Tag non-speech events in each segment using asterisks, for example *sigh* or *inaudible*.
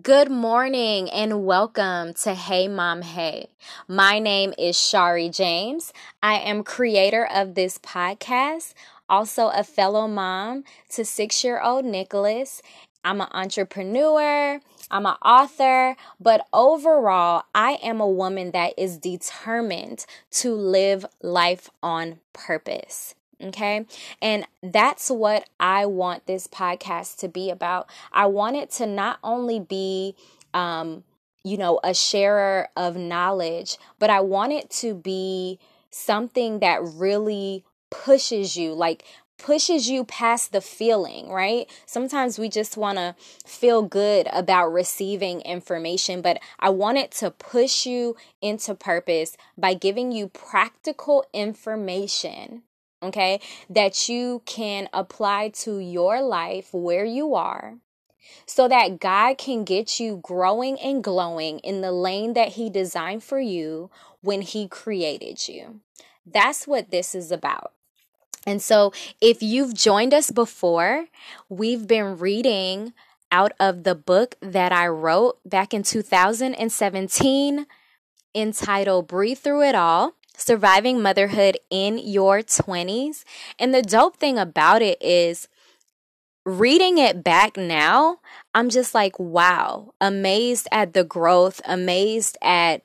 Good morning and welcome to Hey Mom Hey. My name is Shari James. I am creator of this podcast, also a fellow mom to six year old Nicholas. I'm an entrepreneur, I'm an author, but overall, I am a woman that is determined to live life on purpose. Okay. And that's what I want this podcast to be about. I want it to not only be, um, you know, a sharer of knowledge, but I want it to be something that really pushes you, like pushes you past the feeling, right? Sometimes we just want to feel good about receiving information, but I want it to push you into purpose by giving you practical information okay, that you can apply to your life where you are so that God can get you growing and glowing in the lane that He designed for you when He created you. That's what this is about. And so, if you've joined us before, we've been reading out of the book that I wrote back in 2017 entitled Breathe Through It All surviving motherhood in your 20s. And the dope thing about it is reading it back now, I'm just like, wow, amazed at the growth, amazed at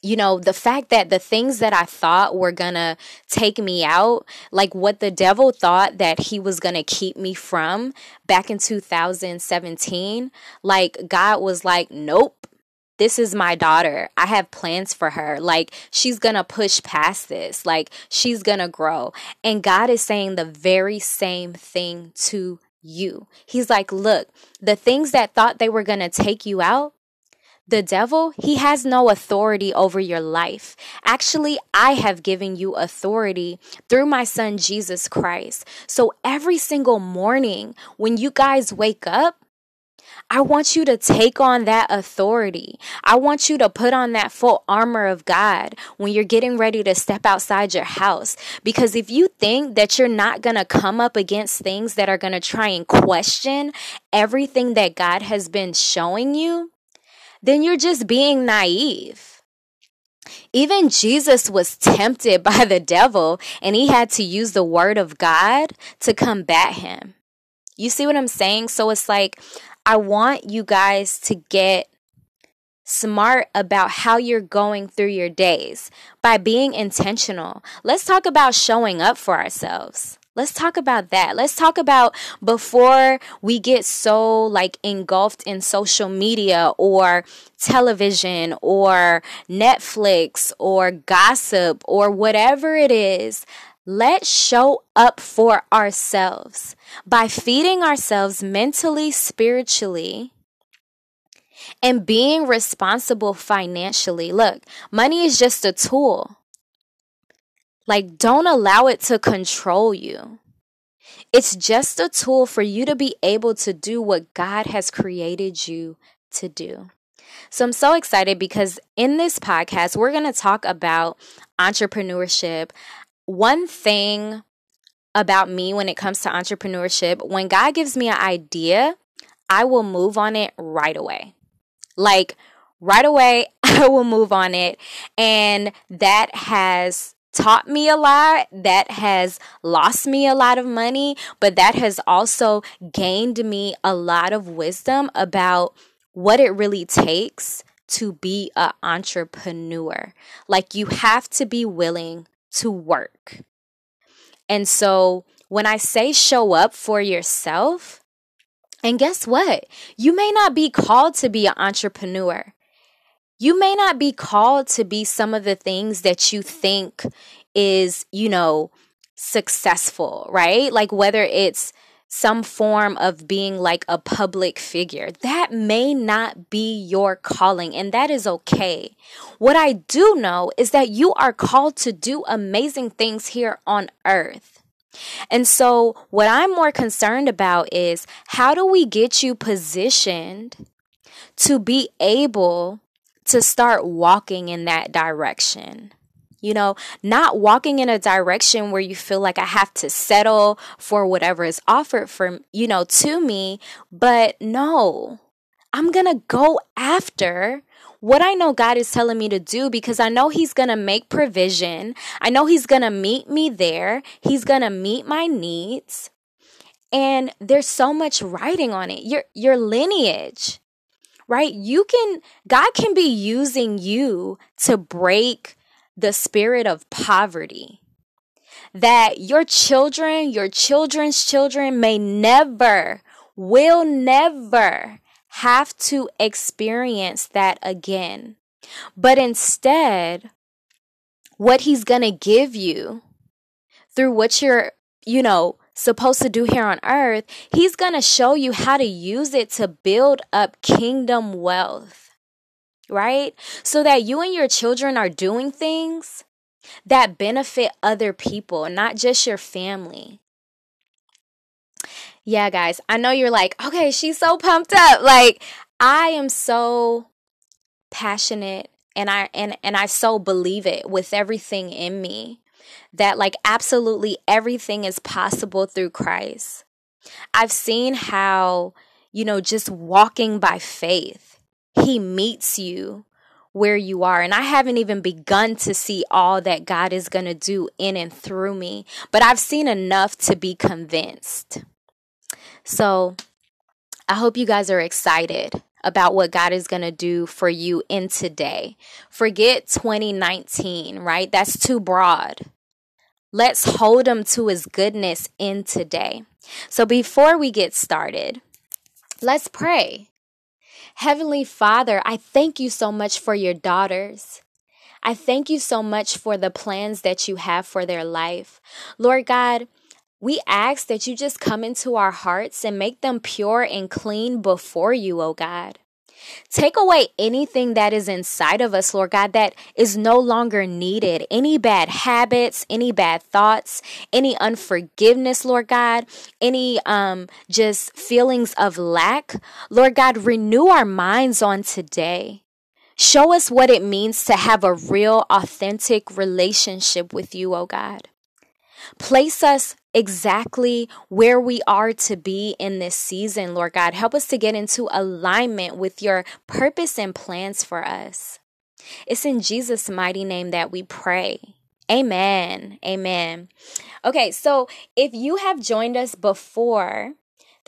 you know, the fact that the things that I thought were gonna take me out, like what the devil thought that he was gonna keep me from back in 2017, like God was like, nope, this is my daughter. I have plans for her. Like, she's gonna push past this. Like, she's gonna grow. And God is saying the very same thing to you. He's like, look, the things that thought they were gonna take you out, the devil, he has no authority over your life. Actually, I have given you authority through my son Jesus Christ. So every single morning when you guys wake up, I want you to take on that authority. I want you to put on that full armor of God when you're getting ready to step outside your house. Because if you think that you're not going to come up against things that are going to try and question everything that God has been showing you, then you're just being naive. Even Jesus was tempted by the devil and he had to use the word of God to combat him. You see what I'm saying? So it's like I want you guys to get smart about how you're going through your days by being intentional. Let's talk about showing up for ourselves. Let's talk about that. Let's talk about before we get so like engulfed in social media or television or Netflix or gossip or whatever it is. Let's show up for ourselves by feeding ourselves mentally, spiritually, and being responsible financially. Look, money is just a tool. Like, don't allow it to control you. It's just a tool for you to be able to do what God has created you to do. So I'm so excited because in this podcast, we're going to talk about entrepreneurship, one thing about me when it comes to entrepreneurship, when God gives me an idea, I will move on it right away. Like right away, *laughs* I will move on it. And that has taught me a lot, that has lost me a lot of money, but that has also gained me a lot of wisdom about what it really takes to be an entrepreneur. Like you have to be willing to work. And so when I say show up for yourself, and guess what? You may not be called to be an entrepreneur. You may not be called to be some of the things that you think is, you know, successful, right? Like whether it's some form of being like a public figure. That may not be your calling, and that is okay. What I do know is that you are called to do amazing things here on earth. And so, what I'm more concerned about is how do we get you positioned to be able to start walking in that direction? You know, not walking in a direction where you feel like I have to settle for whatever is offered for, you know, to me, but no. I'm going to go after what I know God is telling me to do because I know He's going to make provision. I know He's going to meet me there. He's going to meet my needs. And there's so much writing on it. Your your lineage, right? You can God can be using you to break the spirit of poverty. That your children, your children's children may never, will never have to experience that again. But instead, what he's going to give you through what you're, you know, supposed to do here on earth, he's going to show you how to use it to build up kingdom wealth, right? So that you and your children are doing things that benefit other people, not just your family. Yeah, guys, I know you're like, okay, she's so pumped up. Like, I am so passionate and I and and I so believe it with everything in me that like absolutely everything is possible through Christ. I've seen how, you know, just walking by faith, he meets you where you are. And I haven't even begun to see all that God is going to do in and through me, but I've seen enough to be convinced. So I hope you guys are excited about what God is going to do for you in today. Forget 2019, right? That's too broad. Let's hold him to his goodness in today. So before we get started, let's pray. Heavenly Father, I thank you so much for your daughters. I thank you so much for the plans that you have for their life. Lord God, we ask that you just come into our hearts and make them pure and clean before you, oh God. Take away anything that is inside of us, Lord God, that is no longer needed. Any bad habits, any bad thoughts, any unforgiveness, Lord God, any um just feelings of lack. Lord God, renew our minds on today. Show us what it means to have a real, authentic relationship with you, oh God. Place us exactly where we are to be in this season, Lord God. Help us to get into alignment with your purpose and plans for us. It's in Jesus' mighty name that we pray. Amen. Amen. Okay, so if you have joined us before,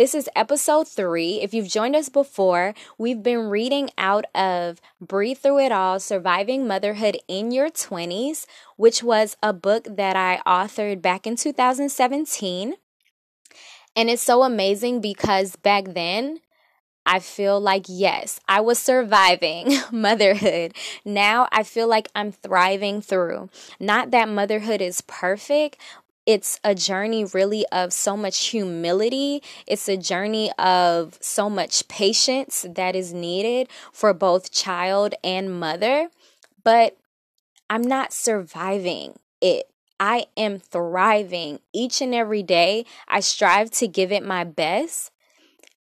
this is episode three. If you've joined us before, we've been reading out of Breathe Through It All Surviving Motherhood in Your 20s, which was a book that I authored back in 2017. And it's so amazing because back then, I feel like, yes, I was surviving *laughs* motherhood. Now I feel like I'm thriving through. Not that motherhood is perfect, it's a journey really of so much humility. It's a journey of so much patience that is needed for both child and mother. But I'm not surviving it. I am thriving each and every day. I strive to give it my best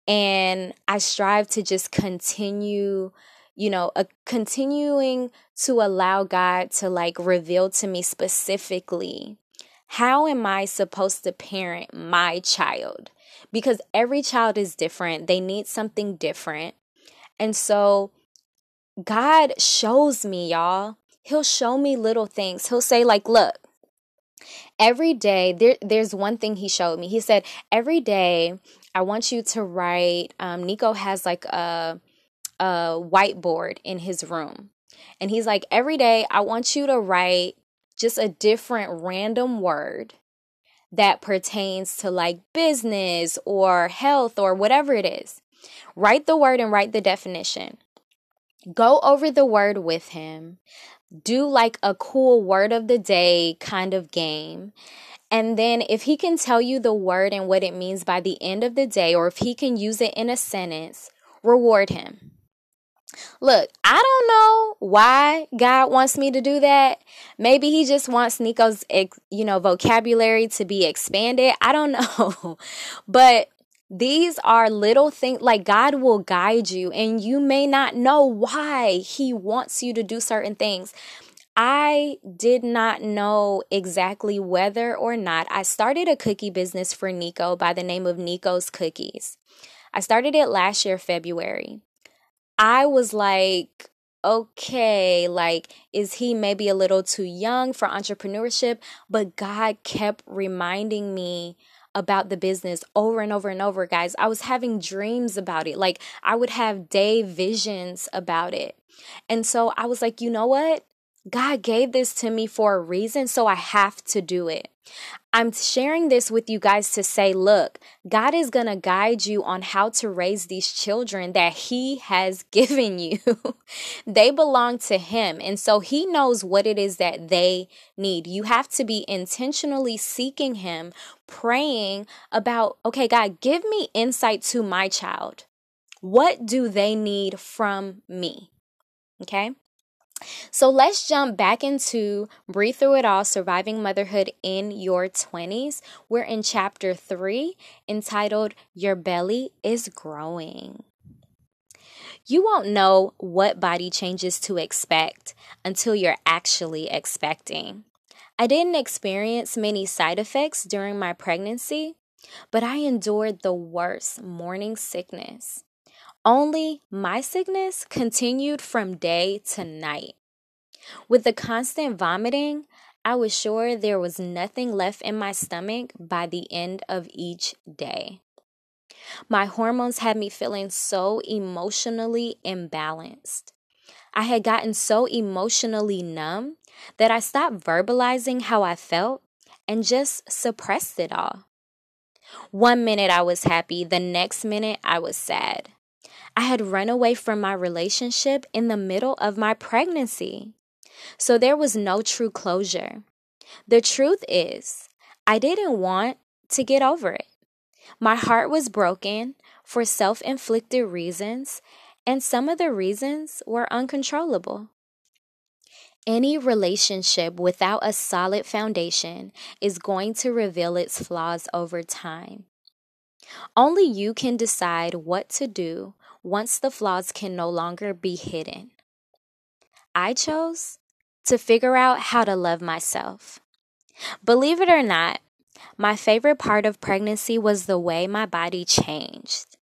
and I strive to just continue you know, a, continuing to allow God to like reveal to me specifically how am I supposed to parent my child? Because every child is different, they need something different. And so God shows me, y'all. He'll show me little things. He'll say, like, look, every day, there, there's one thing he showed me. He said, every day, I want you to write. Um, Nico has like a, a whiteboard in his room. And he's like, every day, I want you to write just a different random word that pertains to like business or health or whatever it is. Write the word and write the definition. Go over the word with him. Do like a cool word of the day kind of game. And then, if he can tell you the word and what it means by the end of the day, or if he can use it in a sentence, reward him. Look, I don't know why God wants me to do that. Maybe he just wants Nico's you know vocabulary to be expanded. I don't *laughs* know. but these are little things like God will guide you and you may not know why he wants you to do certain things. I did not know exactly whether or not I started a cookie business for Nico by the name of Nico's Cookies. I started it last year, February. I was like, okay, like, is he maybe a little too young for entrepreneurship? But God kept reminding me about the business over and over and over, guys. I was having dreams about it. Like, I would have day visions about it. And so I was like, you know what? God gave this to me for a reason, so I have to do it. I'm sharing this with you guys to say, look, God is going to guide you on how to raise these children that He has *laughs* given you. they belong to Him. And so He knows what it is that they need. You have to be intentionally seeking Him, praying about, okay, God, give me insight to my child. What do they need from me? Okay. So let's jump back into Breathe Through It All Surviving Motherhood in Your 20s. We're in chapter 3 entitled Your Belly is Growing. You won't know what body changes to expect until you're actually expecting. I didn't experience many side effects during my pregnancy, but I endured the worst morning sickness. Only my sickness continued from day to night. With the constant vomiting, I was sure there was nothing left in my stomach by the end of each day. My hormones had me feeling so emotionally imbalanced. I had gotten so emotionally numb that I stopped verbalizing how I felt and just suppressed it all. One minute I was happy, the next minute I was sad. I had run away from my relationship in the middle of my pregnancy. So there was no true closure. The truth is, I didn't want to get over it. My heart was broken for self inflicted reasons, and some of the reasons were uncontrollable. Any relationship without a solid foundation is going to reveal its flaws over time. Only you can decide what to do once the flaws can no longer be hidden. I chose to figure out how to love myself. Believe it or not, my favorite part of pregnancy was the way my body changed.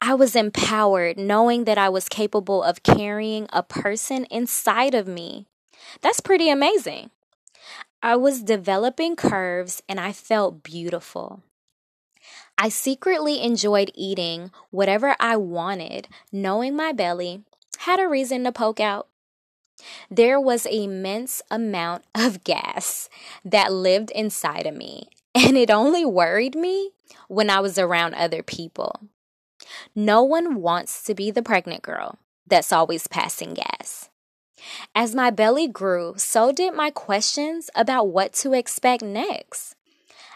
I was empowered knowing that I was capable of carrying a person inside of me. That's pretty amazing. I was developing curves and I felt beautiful. I secretly enjoyed eating whatever I wanted, knowing my belly had a reason to poke out. There was an immense amount *laughs* of gas that lived inside of me, and it only worried me when I was around other people. No one wants to be the pregnant girl that's always passing gas. As my belly grew, so did my questions about what to expect next.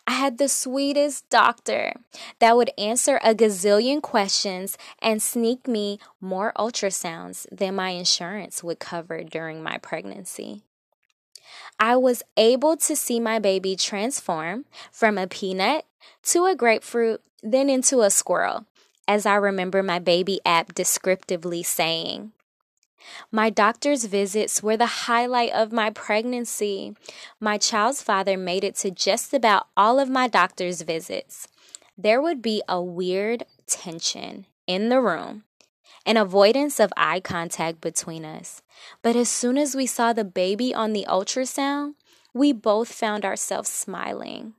I had the sweetest doctor that would answer a gazillion questions and sneak me more ultrasounds than my insurance would cover during my pregnancy. I was able to see my baby transform from a peanut to a grapefruit, then into a squirrel, as I remember my baby app descriptively saying. My doctor's visits were the highlight of my pregnancy. My child's father made it to just about all of my doctor's visits. There would be a weird tension in the room, an avoidance of eye contact between us. But as soon as we saw the baby on the ultrasound, we both found ourselves smiling.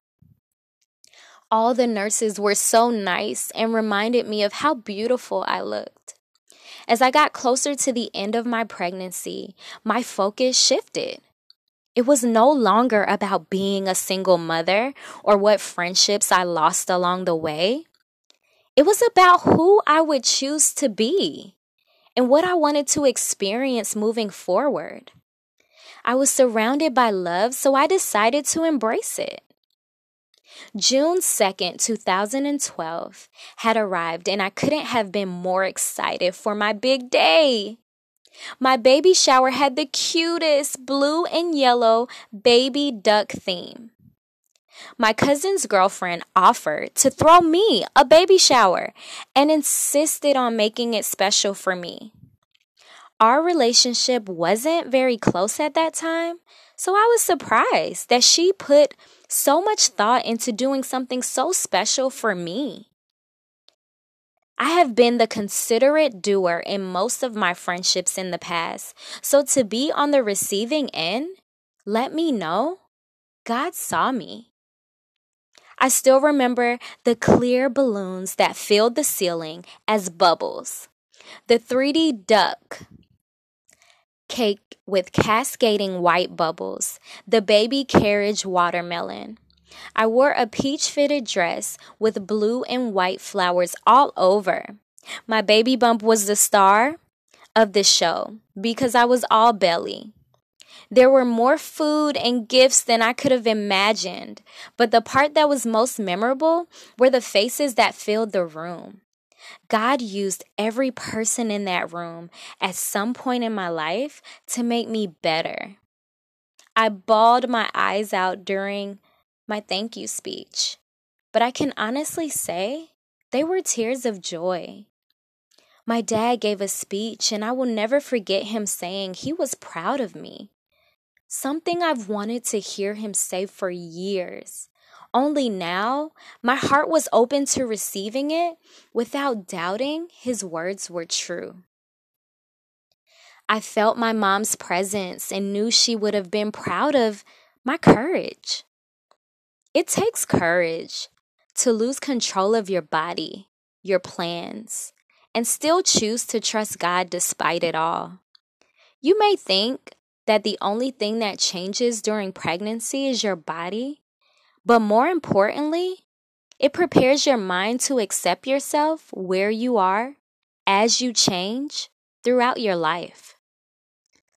All the nurses were so nice and reminded me of how beautiful I looked. As I got closer to the end of my pregnancy, my focus shifted. It was no longer about being a single mother or what friendships I lost along the way. It was about who I would choose to be and what I wanted to experience moving forward. I was surrounded by love, so I decided to embrace it. June 2nd, 2012 had arrived, and I couldn't have been more excited for my big day. My baby shower had the cutest blue and yellow baby duck theme. My cousin's girlfriend offered to throw me a baby shower and insisted on making it special for me. Our relationship wasn't very close at that time, so I was surprised that she put so much thought into doing something so special for me. I have been the considerate doer in most of my friendships in the past. So to be on the receiving end, let me know God saw me. I still remember the clear balloons that filled the ceiling as bubbles, the 3D duck cake with cascading white bubbles, the baby carriage watermelon. I wore a peach fitted dress with blue and white flowers all over. My baby bump was the star of the show because I was all belly. There were more food and gifts than I could have imagined, but the part that was most memorable were the faces that filled the room. God used every person in that room at some point in my life to make me better. I bawled my eyes out during my thank you speech, but I can honestly say they were tears of joy. My dad gave a speech, and I will never forget him saying he was proud of me. Something I've wanted to hear him say for years. Only now, my heart was open to receiving it without doubting his words were true. I felt my mom's presence and knew she would have been proud of my courage. It takes courage to lose control of your body, your plans, and still choose to trust God despite it all. You may think that the only thing that changes during pregnancy is your body, but more importantly, it prepares your mind to accept yourself where you are as you change throughout your life.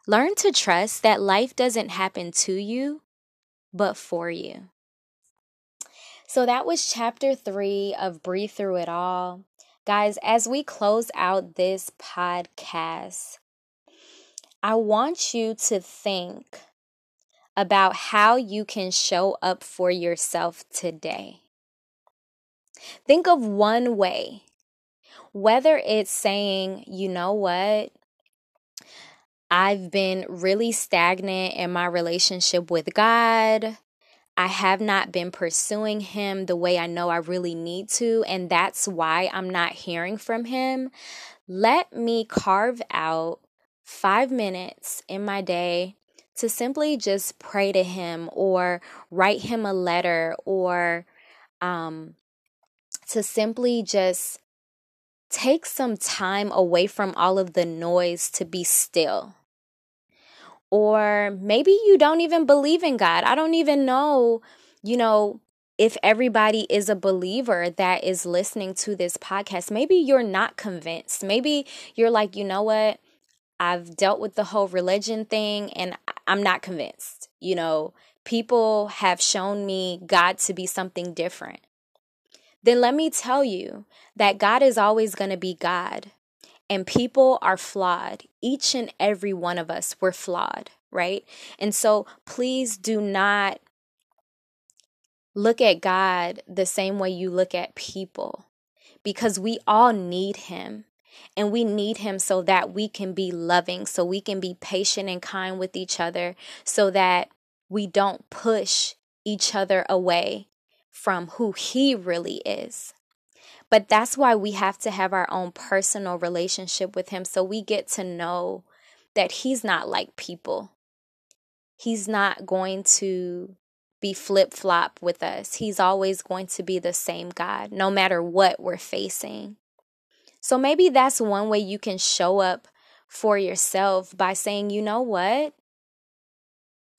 Learn to trust that life doesn't happen to you, but for you. So that was chapter three of Breathe Through It All. Guys, as we close out this podcast, I want you to think about how you can show up for yourself today. Think of one way, whether it's saying, you know what, I've been really stagnant in my relationship with God. I have not been pursuing him the way I know I really need to, and that's why I'm not hearing from him. Let me carve out five minutes in my day to simply just pray to him or write him a letter or um, to simply just take some time away from all of the noise to be still. Or maybe you don't even believe in God. I don't even know, you know, if everybody is a believer that is listening to this podcast. Maybe you're not convinced. Maybe you're like, you know what? I've dealt with the whole religion thing and I'm not convinced. You know, people have shown me God to be something different. Then let me tell you that God is always going to be God and people are flawed. Each and every one of us, we're flawed, right? And so please do not look at God the same way you look at people because we all need Him. And we need him so that we can be loving, so we can be patient and kind with each other, so that we don't push each other away from who he really is. But that's why we have to have our own personal relationship with him so we get to know that he's not like people. He's not going to be flip flop with us. He's always going to be the same God, no matter what we're facing. So maybe that's one way you can show up for yourself by saying, you know what?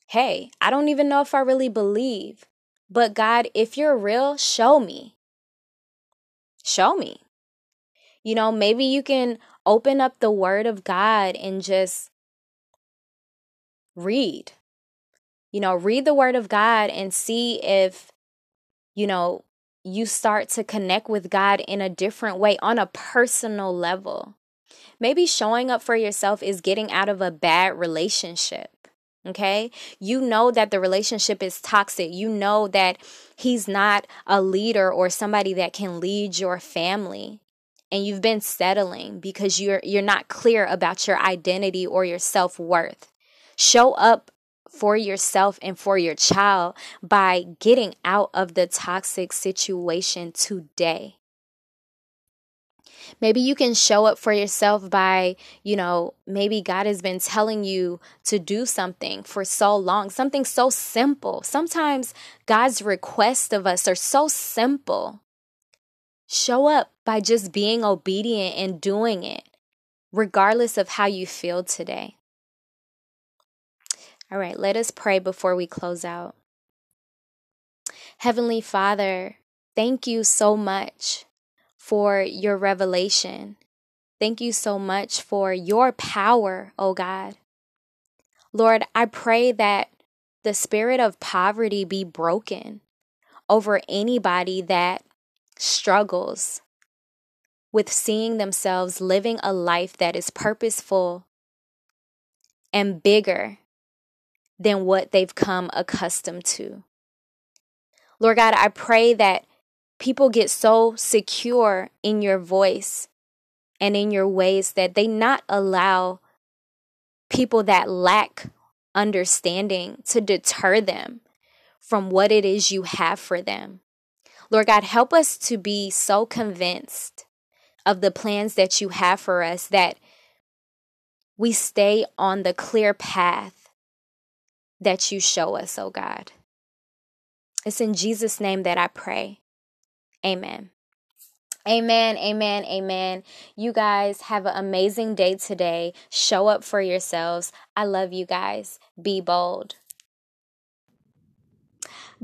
Hey, I don't even know if I really believe, but God, if you're real, show me. Show me. You know, maybe you can open up the Word of God and just read. You know, read the Word of God and see if, you know, you start to connect with God in a different way on a personal level. Maybe showing up for yourself is getting out of a bad relationship. Okay. You know that the relationship is toxic. You know that he's not a leader or somebody that can lead your family. And you've been settling because you're you're not clear about your identity or your self-worth. Show up for yourself and for your child by getting out of the toxic situation today. Maybe you can show up for yourself by, you know, maybe God has been telling you to do something for so long, something so simple. Sometimes God's requests of us are so simple. Show up by just being obedient and doing it, regardless of how you feel today. All right, let us pray before we close out. Heavenly Father, thank you so much for your revelation. Thank you so much for your power, oh God. Lord, I pray that the spirit of poverty be broken over anybody that struggles with seeing themselves living a life that is purposeful and bigger than what they've come accustomed to. Lord God, I pray that people get so secure in your voice and in your ways that they not allow people that lack understanding to deter them from what it is you have for them. Lord God, help us to be so convinced of the plans that you have for us that we stay on the clear path that you show us, oh God. It's in Jesus' name that I pray. Amen. Amen, amen, amen. You guys have an amazing day today. Show up for yourselves. I love you guys. Be bold.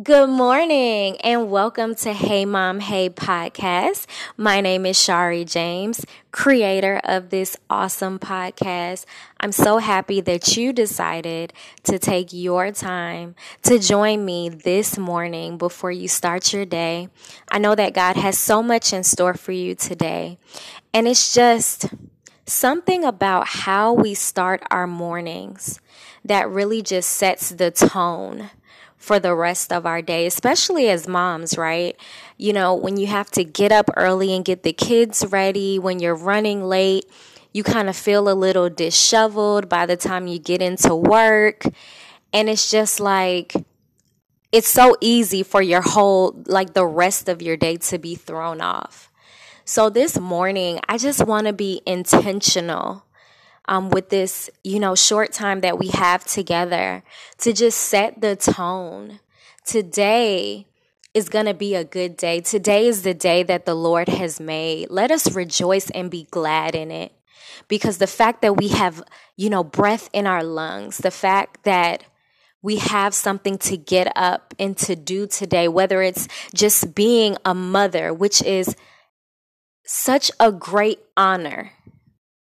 Good morning and welcome to Hey Mom, Hey podcast. My name is Shari James, creator of this awesome podcast. I'm so happy that you decided to take your time to join me this morning before you start your day. I know that God has so much in store for you today, and it's just something about how we start our mornings that really just sets the tone for the rest of our day, especially as moms, right? You know, when you have to get up early and get the kids ready, when you're running late, you kind of feel a little disheveled by the time you get into work. And it's just like, it's so easy for your whole, like the rest of your day to be thrown off. So this morning, I just want to be intentional um, with this, you know, short time that we have together to just set the tone. Today is going to be a good day. Today is the day that the Lord has made. Let us rejoice and be glad in it. Because the fact that we have, you know, breath in our lungs, the fact that we have something to get up and to do today, whether it's just being a mother, which is such a great honor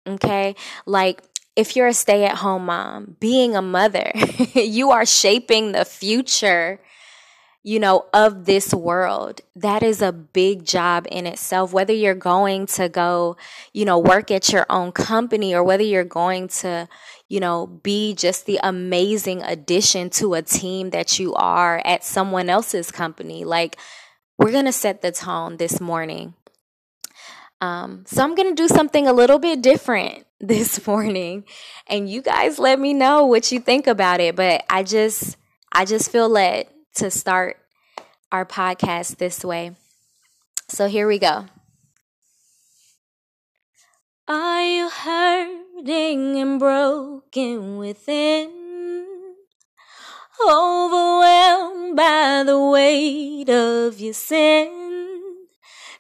Okay. Like, if you're a stay at home mom, being a mother, *laughs* you are shaping the future, you know, of this world. That is a big job in itself. Whether you're going to go, you know, work at your own company or whether you're going to, you know, be just the amazing addition to a team that you are at someone else's company. Like, we're going to set the tone this morning um, so I'm going to do something a little bit different *laughs* this morning and you guys let me know what you think about it. But I just, I just feel led to start our podcast this way. So here we go. Are you hurting and broken within? Overwhelmed by the weight of your sin?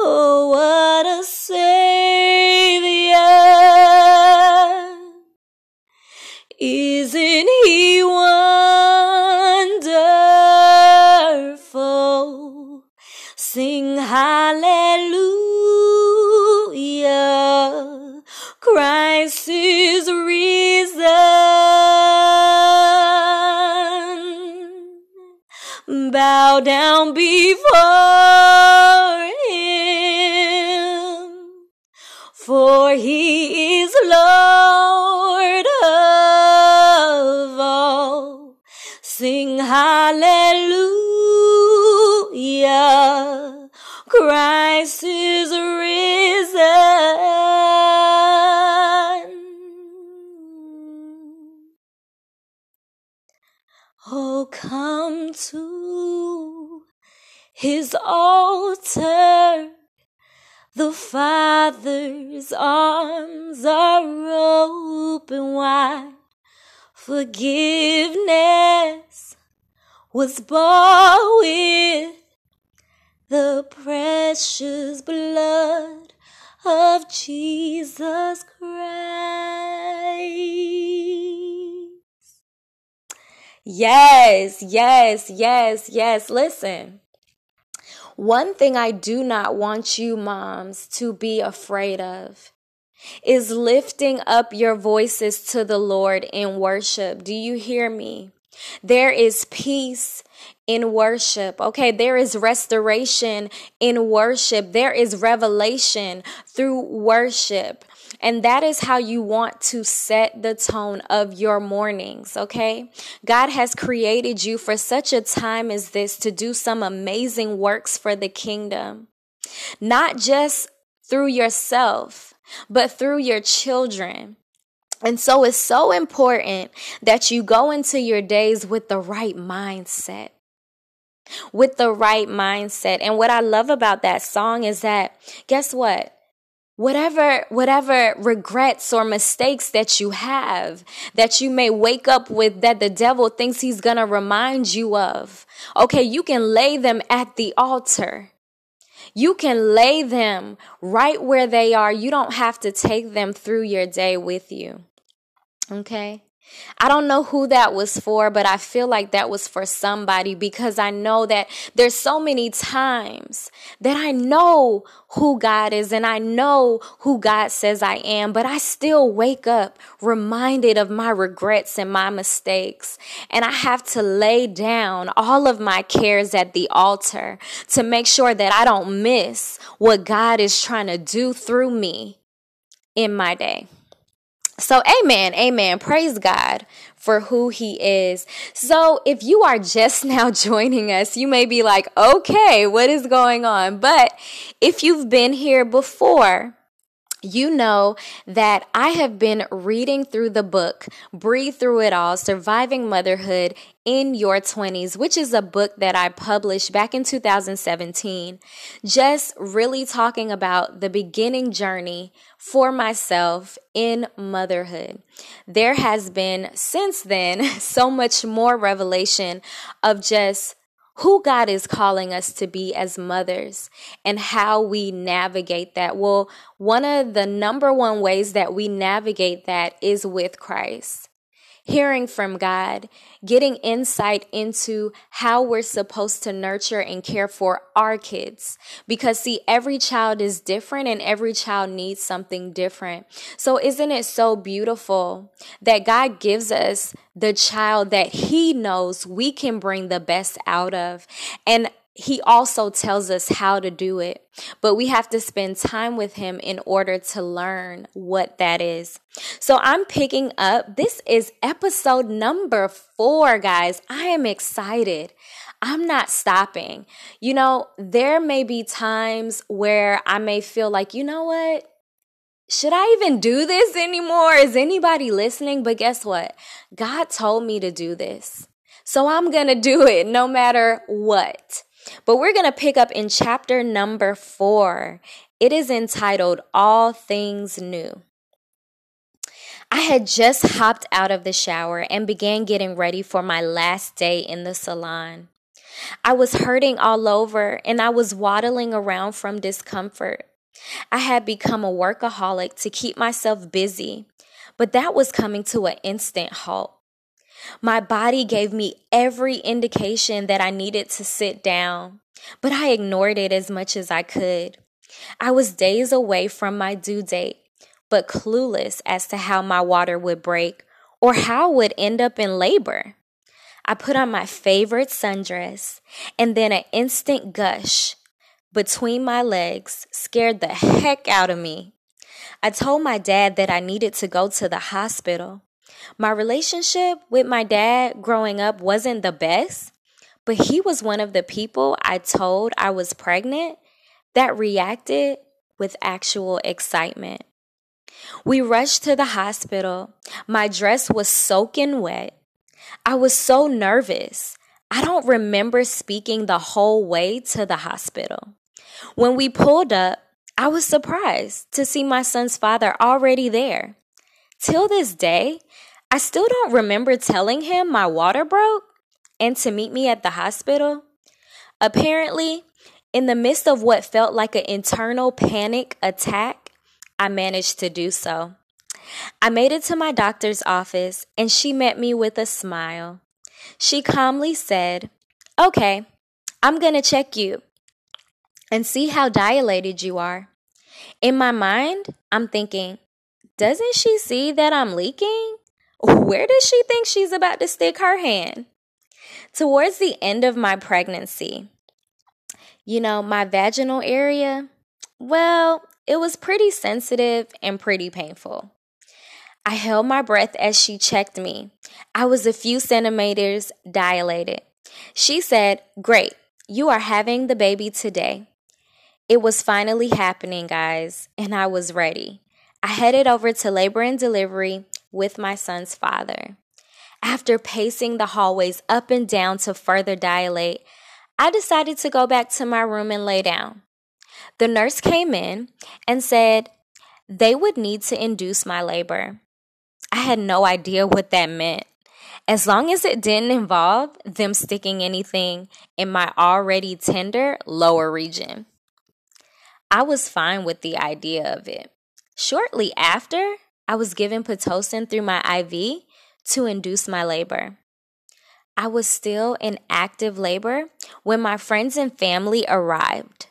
Oh, what a Savior! Isn't He wonderful? Sing hallelujah. Christ is risen. Bow down before for he is Lord of all. Sing hallelujah. Christ is risen. Oh, come to his altar. The Father's arms are open wide. Forgiveness was bought with the precious blood of Jesus Christ. Yes, yes, yes, yes. Listen. One thing I do not want you moms to be afraid of is lifting up your voices to the Lord in worship. Do you hear me? There is peace in worship. Okay, there is restoration in worship. There is revelation through worship. And that is how you want to set the tone of your mornings, okay? God has created you for such a time as this to do some amazing works for the kingdom. Not just through yourself, but through your children. And so it's so important that you go into your days with the right mindset. With the right mindset. And what I love about that song is that, guess what? Whatever, whatever regrets or mistakes that you have, that you may wake up with that the devil thinks he's gonna remind you of. Okay, you can lay them at the altar. You can lay them right where they are. You don't have to take them through your day with you. Okay. I don't know who that was for, but I feel like that was for somebody because I know that there's so many times that I know who God is and I know who God says I am, but I still wake up reminded of my regrets and my mistakes. And I have to lay down all of my cares at the altar to make sure that I don't miss what God is trying to do through me in my day. So, amen, amen. Praise God for who He is. So, if you are just *laughs* now joining us, you may be like, okay, what is going on? But if you've been here before, you know that I have been reading through the book, Breathe Through It All Surviving Motherhood in Your 20s, which is a book that I published back in 2017, just really talking about the beginning journey for myself in motherhood. There has been since then *laughs* so much more revelation of just who God is calling us to be as mothers and how we navigate that. Well, one of the number one ways that we navigate that is with Christ hearing from God, getting insight into how we're supposed to nurture and care for our kids. Because see, every child is different and every child needs something different. So isn't it so beautiful that God gives us the child that he knows we can bring the best out of? And he also tells us how to do it, but we have to spend time with him in order to learn what that is. So I'm picking up. This is episode number four, guys. I am excited. I'm not stopping. You know, there may be times where I may feel like, you know what? Should I even do this anymore? Is anybody listening? But guess what? God told me to do this. So I'm going to do it no matter what. But we're going to pick up in chapter number four. It is entitled All Things New. I had just hopped out of the shower and began getting ready for my last day in the salon. I was hurting all over and I was waddling around from discomfort. I had become a workaholic to keep myself busy, but that was coming to an instant halt. My body gave me every indication that I needed to sit down, but I ignored it as much as I could. I was days away from my due date, but clueless as to how my water would break or how I would end up in labor. I put on my favorite sundress, and then an instant gush between my legs scared the heck out of me. I told my dad that I needed to go to the hospital. My relationship with my dad growing up wasn't the best, but he was one of the people I told I was pregnant that reacted with actual excitement. We rushed to the hospital. My dress was soaking wet. I was so nervous. I don't remember speaking the whole way to the hospital. When we pulled up, I was surprised to see my son's father already there. Till this day, I still don't remember telling him my water broke and to meet me at the hospital. Apparently, in the midst of what felt like an internal panic attack, I managed to do so. I made it to my doctor's office and she met me with a smile. She calmly said, Okay, I'm to check you and see how dilated you are. In my mind, I'm thinking, doesn't she see that I'm leaking? Where does she think she's about to stick her hand? Towards the end of my pregnancy, you know, my vaginal area, well, it was pretty sensitive and pretty painful. I held my breath as she checked me. I was a few centimeters dilated. She said, Great, you are having the baby today. It was finally happening, guys, and I was ready. I headed over to labor and delivery with my son's father. After pacing the hallways up and down to further dilate, I decided to go back to my room and lay down. The nurse came in and said they would need to induce my labor. I had no idea what that meant. As long as it didn't involve them sticking anything in my already tender lower region. I was fine with the idea of it. Shortly after, I was given Pitocin through my IV to induce my labor. I was still in active labor when my friends and family arrived.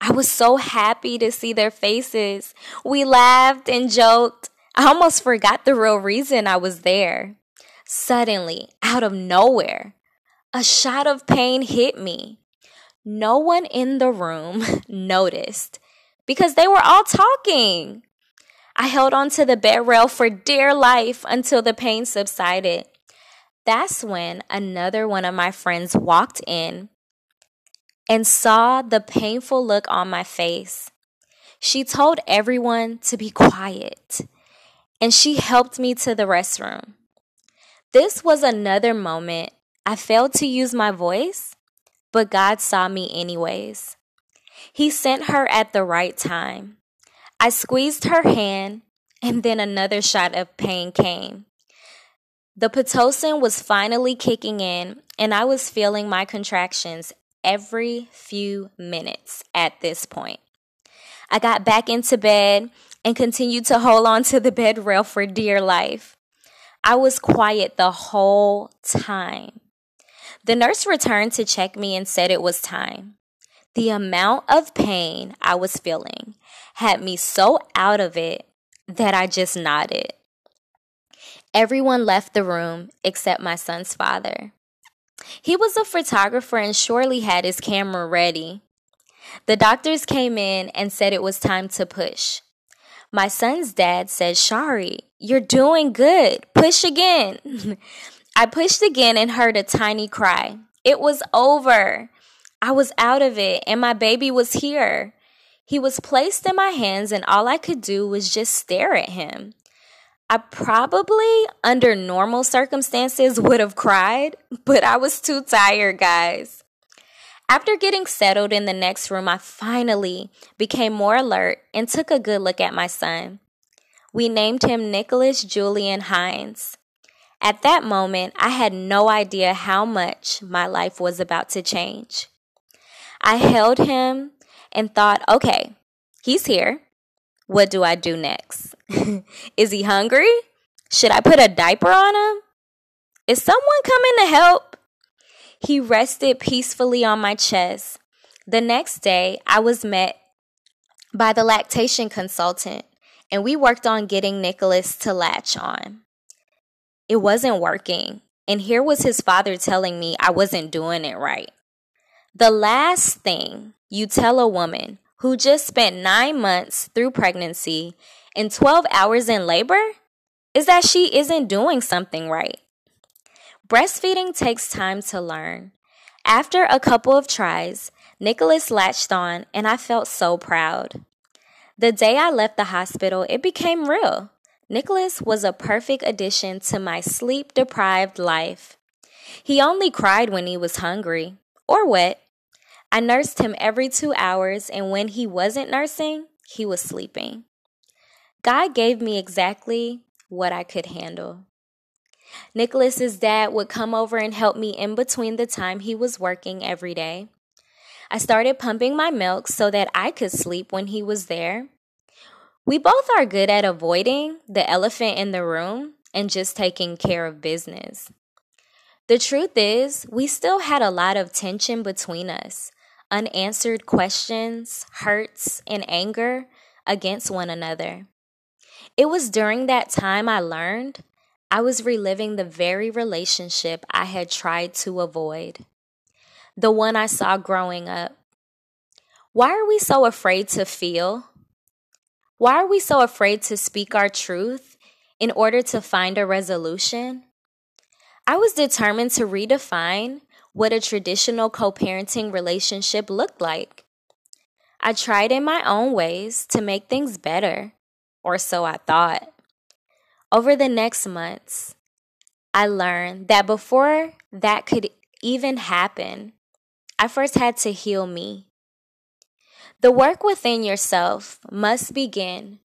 I was so happy to see their faces. We laughed and joked. I almost forgot the real reason I was there. Suddenly, out of nowhere, a shot of pain hit me. No one in the room *laughs* noticed because they were all talking. I held on to the bed rail for dear life until the pain subsided. That's when another one of my friends walked in and saw the painful look on my face. She told everyone to be quiet, and she helped me to the restroom. This was another moment I failed to use my voice, but God saw me anyways. He sent her at the right time. I squeezed her hand, and then another shot of pain came. The Pitocin was finally kicking in, and I was feeling my contractions every few minutes at this point. I got back into bed and continued to hold on to the bed rail for dear life. I was quiet the whole time. The nurse returned to check me and said it was time. The amount of pain I was feeling had me so out of it that I just nodded. Everyone left the room except my son's father. He was a photographer and surely had his camera ready. The doctors came in and said it was time to push. My son's dad said, Shari, you're doing good. Push again. *laughs* I pushed again and heard a tiny cry. It was over. I was out of it and my baby was here. He was placed in my hands and all I could do was just stare at him. I probably, under normal circumstances, would have cried, *laughs* but I was too tired, guys. After getting settled in the next room, I finally became more alert and took a good look at my son. We named him Nicholas Julian Hines. At that moment, I had no idea how much my life was about to change. I held him and thought, okay, he's here. What do I do next? *laughs* Is he hungry? Should I put a diaper on him? Is someone coming to help? He rested peacefully on my chest. The next day, I was met by the lactation consultant, and we worked on getting Nicholas to latch on. It wasn't working, and here was his father telling me I wasn't doing it right. The last thing you tell a woman who just spent nine months through pregnancy and 12 hours in labor is that she isn't doing something right. Breastfeeding takes time to learn. After a couple of tries, Nicholas latched on and I felt so proud. The day I left the hospital, it became real. Nicholas was a perfect addition to my sleep deprived life. He only cried when he was hungry or wet I nursed him every two hours, and when he wasn't nursing, he was sleeping. God gave me exactly what I could handle. Nicholas's dad would come over and help me in between the time he was working every day. I started pumping my milk so that I could sleep when he was there. We both are good at avoiding the elephant in the room and just taking care of business. The truth is, we still had a lot of tension between us unanswered questions, hurts, and anger against one another. It was during that time I learned I was reliving the very relationship I had tried to avoid, the one I saw growing up. Why are we so afraid to feel? Why are we so afraid to speak our truth in order to find a resolution? I was determined to redefine what a traditional co parenting relationship looked like. I tried in my own ways to make things better, or so I thought. Over the next months, I learned that before that could even happen, I first had to heal me. The work within yourself must begin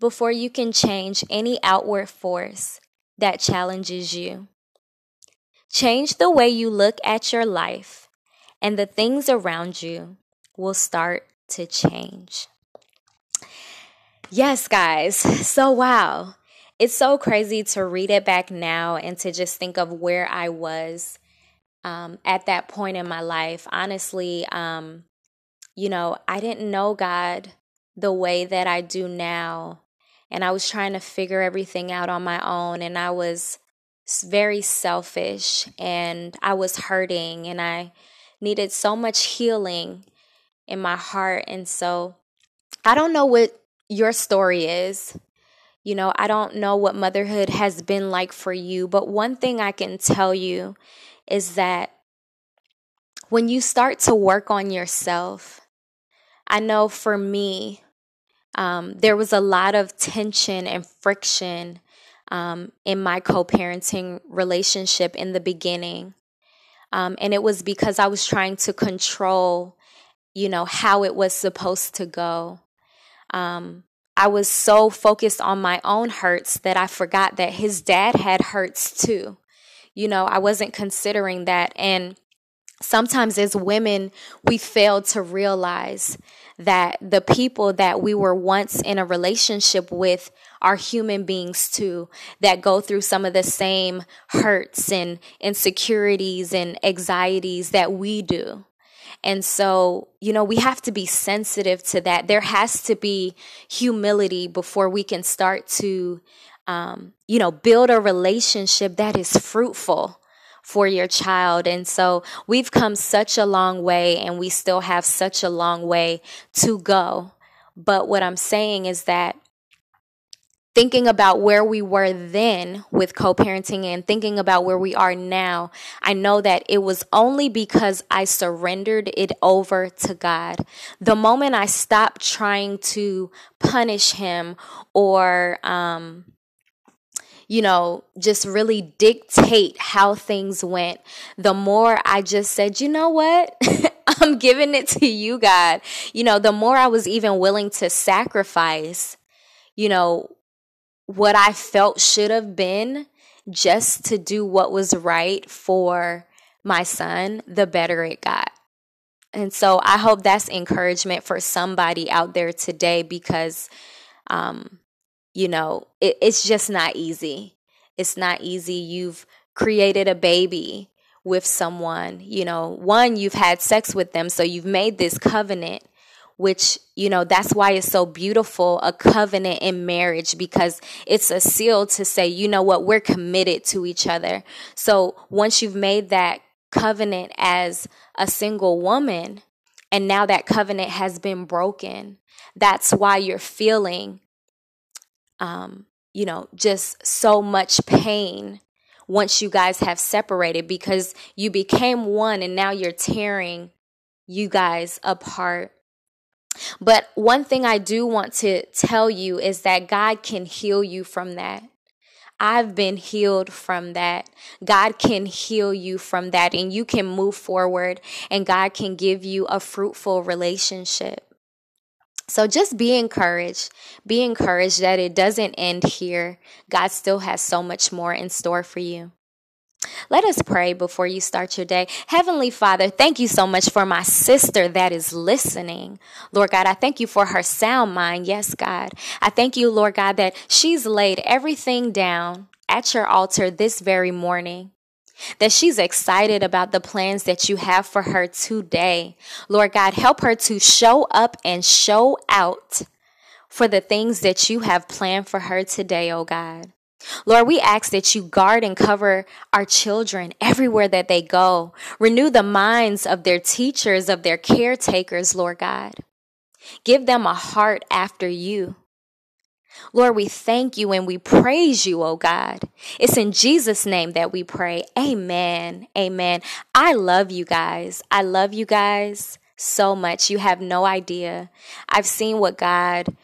before you can change any outward force that challenges you. Change the way you look at your life, and the things around you will start to change. Yes, guys. *laughs* So, wow. It's so crazy to read it back now and to just think of where I was um, at that point in my life. Honestly, um, you know, I didn't know God the way that I do now. And I was trying to figure everything out on my own. And I was very selfish and I was hurting and I needed so much healing in my heart. And so I don't know what your story is. You know, I don't know what motherhood has been like for you, but one thing I can tell you is that when you start to work on yourself, I know for me, um, there was a lot of tension and friction um, in my co parenting relationship in the beginning. Um, and it was because I was trying to control, you know, how it was supposed to go. Um, I was so focused on my own hurts that I forgot that his dad had hurts too. You know, I wasn't considering that. And sometimes as women, we fail to realize that the people that we were once in a relationship with are human beings too, that go through some of the same hurts and insecurities and anxieties that we do. And so, you know, we have to be sensitive to that. There has to be humility before we can start to, um, you know, build a relationship that is fruitful for your child. And so we've come such a long way and we still have such a long way to go. But what I'm saying is that thinking about where we were then with co parenting and thinking about where we are now, I know that it was only because I surrendered it over to God. The moment I stopped trying to punish him or, um, you know, just really dictate how things went, the more I just said, you know what? *laughs* I'm giving it to you, God. You know, the more I was even willing to sacrifice, you know, what I felt should have been just to do what was right for my son, the better it got. And so I hope that's encouragement for somebody out there today because um, you know, it, it's just not easy. It's not easy. You've created a baby with someone, you know, one, you've had sex with them, so you've made this covenant, which, you know, that's why it's so beautiful a covenant in marriage because it's a seal to say, you know what, we're committed to each other. So once you've made that covenant as a single woman, and now that covenant has been broken, that's why you're feeling um, you know, just so much pain once you guys have separated because you became one and now you're tearing you guys apart. But one thing I do want to tell you is that God can heal you from that. I've been healed from that. God can heal you from that, and you can move forward, and God can give you a fruitful relationship. So just be encouraged. Be encouraged that it doesn't end here. God still has so much more in store for you. Let us pray before you start your day. Heavenly Father, thank you so much for my sister that is listening. Lord God, I thank you for her sound mind. Yes, God. I thank you, Lord God, that she's laid everything down at your altar this very morning that she's excited about the plans that you have for her today. Lord God, help her to show up and show out for the things that you have planned for her today, oh God. Lord, we ask that you guard and cover our children everywhere that they go. Renew the minds of their teachers, of their caretakers, Lord God. Give them a heart after you. Lord, we thank you and we praise you, oh God. It's in Jesus' name that we pray. Amen. Amen. I love you guys. I love you guys so much. You have no idea. I've seen what God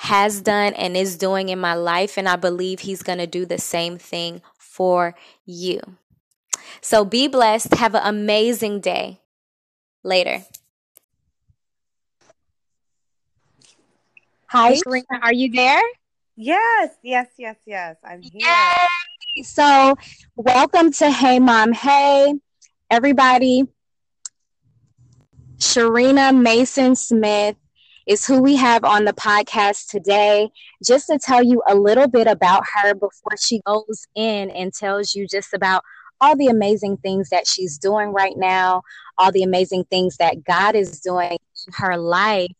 has done and is doing in my life, and I believe He's going to do the same thing for you. So be blessed. Have an amazing day. Later. Hi, Sharina, are you there? Yes, yes, yes, yes. I'm here. Yay! So, welcome to Hey Mom, Hey, everybody. Sharina Mason Smith is who we have on the podcast today. Just to tell you a little bit about her before she goes in and tells you just about all the amazing things that she's doing right now, all the amazing things that God is doing in her life.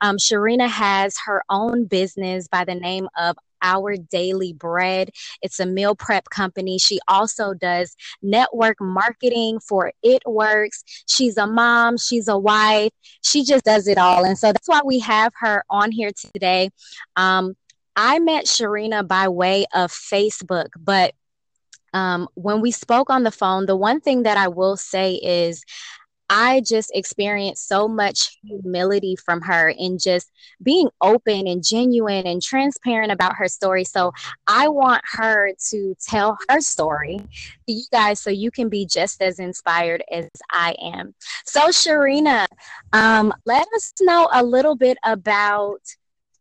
Um, Sharina has her own business by the name of our Daily Bread. It's a meal prep company. She also does network marketing for It Works. She's a mom, she's a wife, she just does it all. And so that's why we have her on here today. Um, I met Sharina by way of Facebook, but um, when we spoke on the phone, the one thing that I will say is I just experienced so much humility from her and just being open and genuine and transparent about her story. So I want her to tell her story to you guys so you can be just as inspired as I am. So, Sharina, um, let us know a little bit about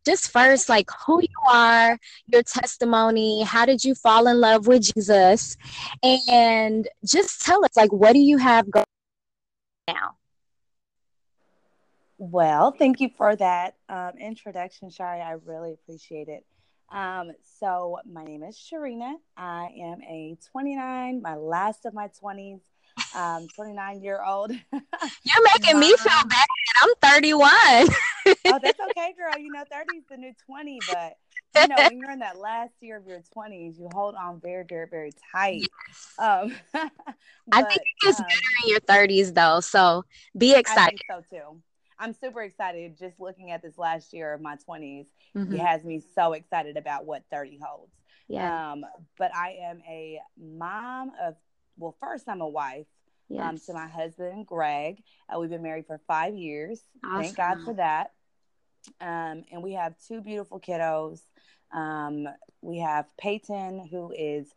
just first, like who you are, your testimony, how did you fall in love with Jesus, and just tell us, like, what do you have going now? Well, thank you for that um, introduction, Shari. I really appreciate it. Um, so, my name is Sharina. I am a 29, my last of my 20s um, 29 year old. *laughs* You're making me feel bad. I'm 31. oh, that's *laughs* okay, girl. You know, 30 is the new 20, but you know, *laughs* when you're in that last year of your 20s, you hold on very, very, very tight. Um, but, *laughs* I think it gets um, better in your 30s, though. So be excited. so too. I'm super excited just looking at this last year of my 20s. Mm-hmm. It has me so excited about what 30 holds. Yeah. Um, but I am a mom of, well, first, I'm a wife yes. um, to my husband, Greg. Uh, we've been married for five years. Awesome. Thank God for that. Um, and we have two beautiful kiddos. Um, we have Peyton, who is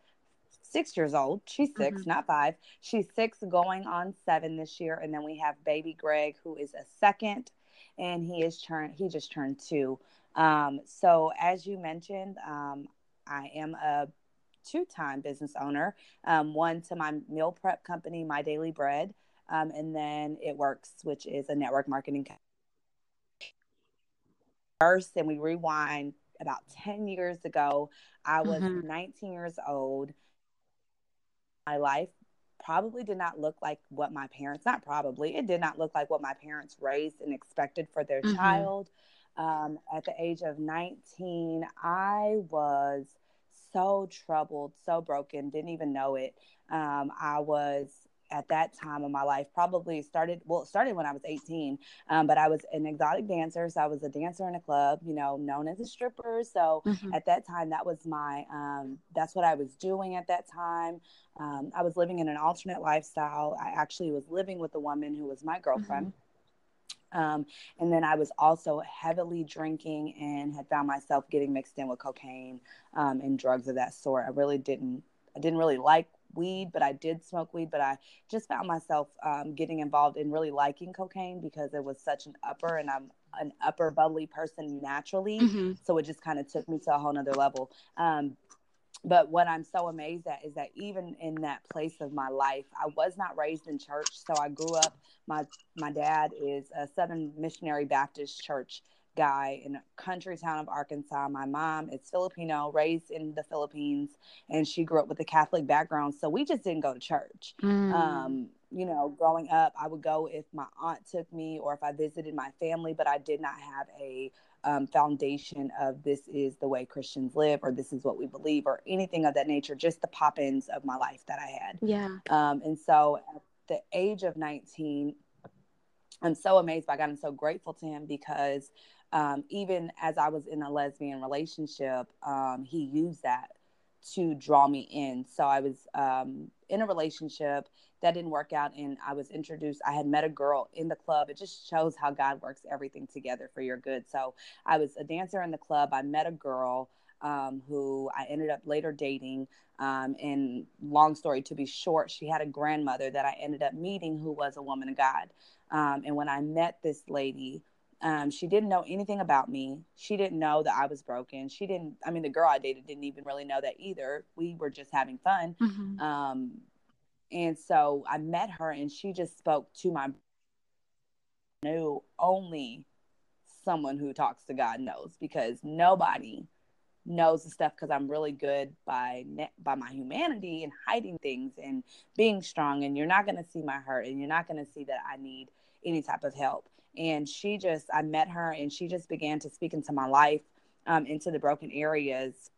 six years old. She's 6 mm-hmm. not five. She's six, going on seven this year. And then we have baby Greg, who is a second, and he is turned. He just turned two. Um, so as you mentioned, um, I am a two time business owner um, one to my meal prep company, My Daily Bread, um, and then It Works, which is a network marketing company. First, and we rewind about 10 years ago, I was mm-hmm. 19 years old. My life probably did not look like what my parents, not probably, it did not look like what my parents raised and expected for their mm-hmm. child. Um, at the age of 19, I was so troubled, so broken, didn't even know it. Um, I was at that time of my life probably started well it started when i was 18 um, but i was an exotic dancer so i was a dancer in a club you know known as a stripper so mm-hmm. at that time that was my um, that's what i was doing at that time um, i was living in an alternate lifestyle i actually was living with a woman who was my girlfriend mm-hmm. Um, and then I was also heavily drinking and had found myself getting mixed in with cocaine um, and drugs of that sort. I really didn't, I didn't really like weed, but I did smoke weed. But I just found myself um, getting involved in really liking cocaine because it was such an upper, and I'm an upper bubbly person naturally. Mm-hmm. So it just kind of took me to a whole nother level. Um, but what I'm so amazed at is that even in that place of my life, I was not raised in church. So I grew up. My my dad is a Southern Missionary Baptist Church guy in a country town of Arkansas. My mom is Filipino, raised in the Philippines, and she grew up with a Catholic background. So we just didn't go to church. Mm. Um, you know, growing up, I would go if my aunt took me or if I visited my family, but I did not have a um, foundation of this is the way Christians live or this is what we believe or anything of that nature, just the pop ins of my life that I had. Yeah. Um, and so at the age of 19, I'm so amazed by God. I'm so grateful to Him because um, even as I was in a lesbian relationship, um, He used that to draw me in. So I was um, in a relationship that didn't work out and i was introduced i had met a girl in the club. It just shows how god works everything together for your good. So i was a dancer in the club. I met a girl um, who i ended up later dating. Um, and long story to be short she had a grandmother that i ended up meeting who was a woman of god. Um, and when i met this lady um, she didn't know anything about me. She didn't know that I was broken. She didn't, I mean, the girl I dated didn't even really know that either. We were just having fun. Mm-hmm. Um, and so I met her and she just spoke to my knew only someone who talks to God knows because nobody knows the stuff because I'm really good by by my humanity and hiding things and being strong and you're not going to see my hurt and you're not going to see that I need any type of help and she just I met her and she just began to speak into my life um, into the broken areas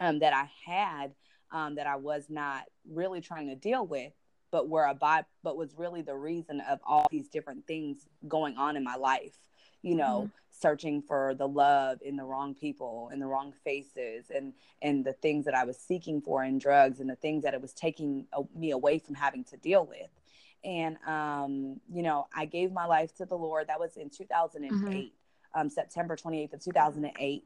um, that I had um, that I was not really trying to deal with, but were a by, but was really the reason of all these different things going on in my life. You know, mm-hmm. searching for the love in the wrong people, in the wrong faces, and and the things that I was seeking for in drugs, and the things that it was taking me away from having to deal with. And, um, you know, I gave my life to the Lord. That was in 2008, mm-hmm. um, September 28th of 2008.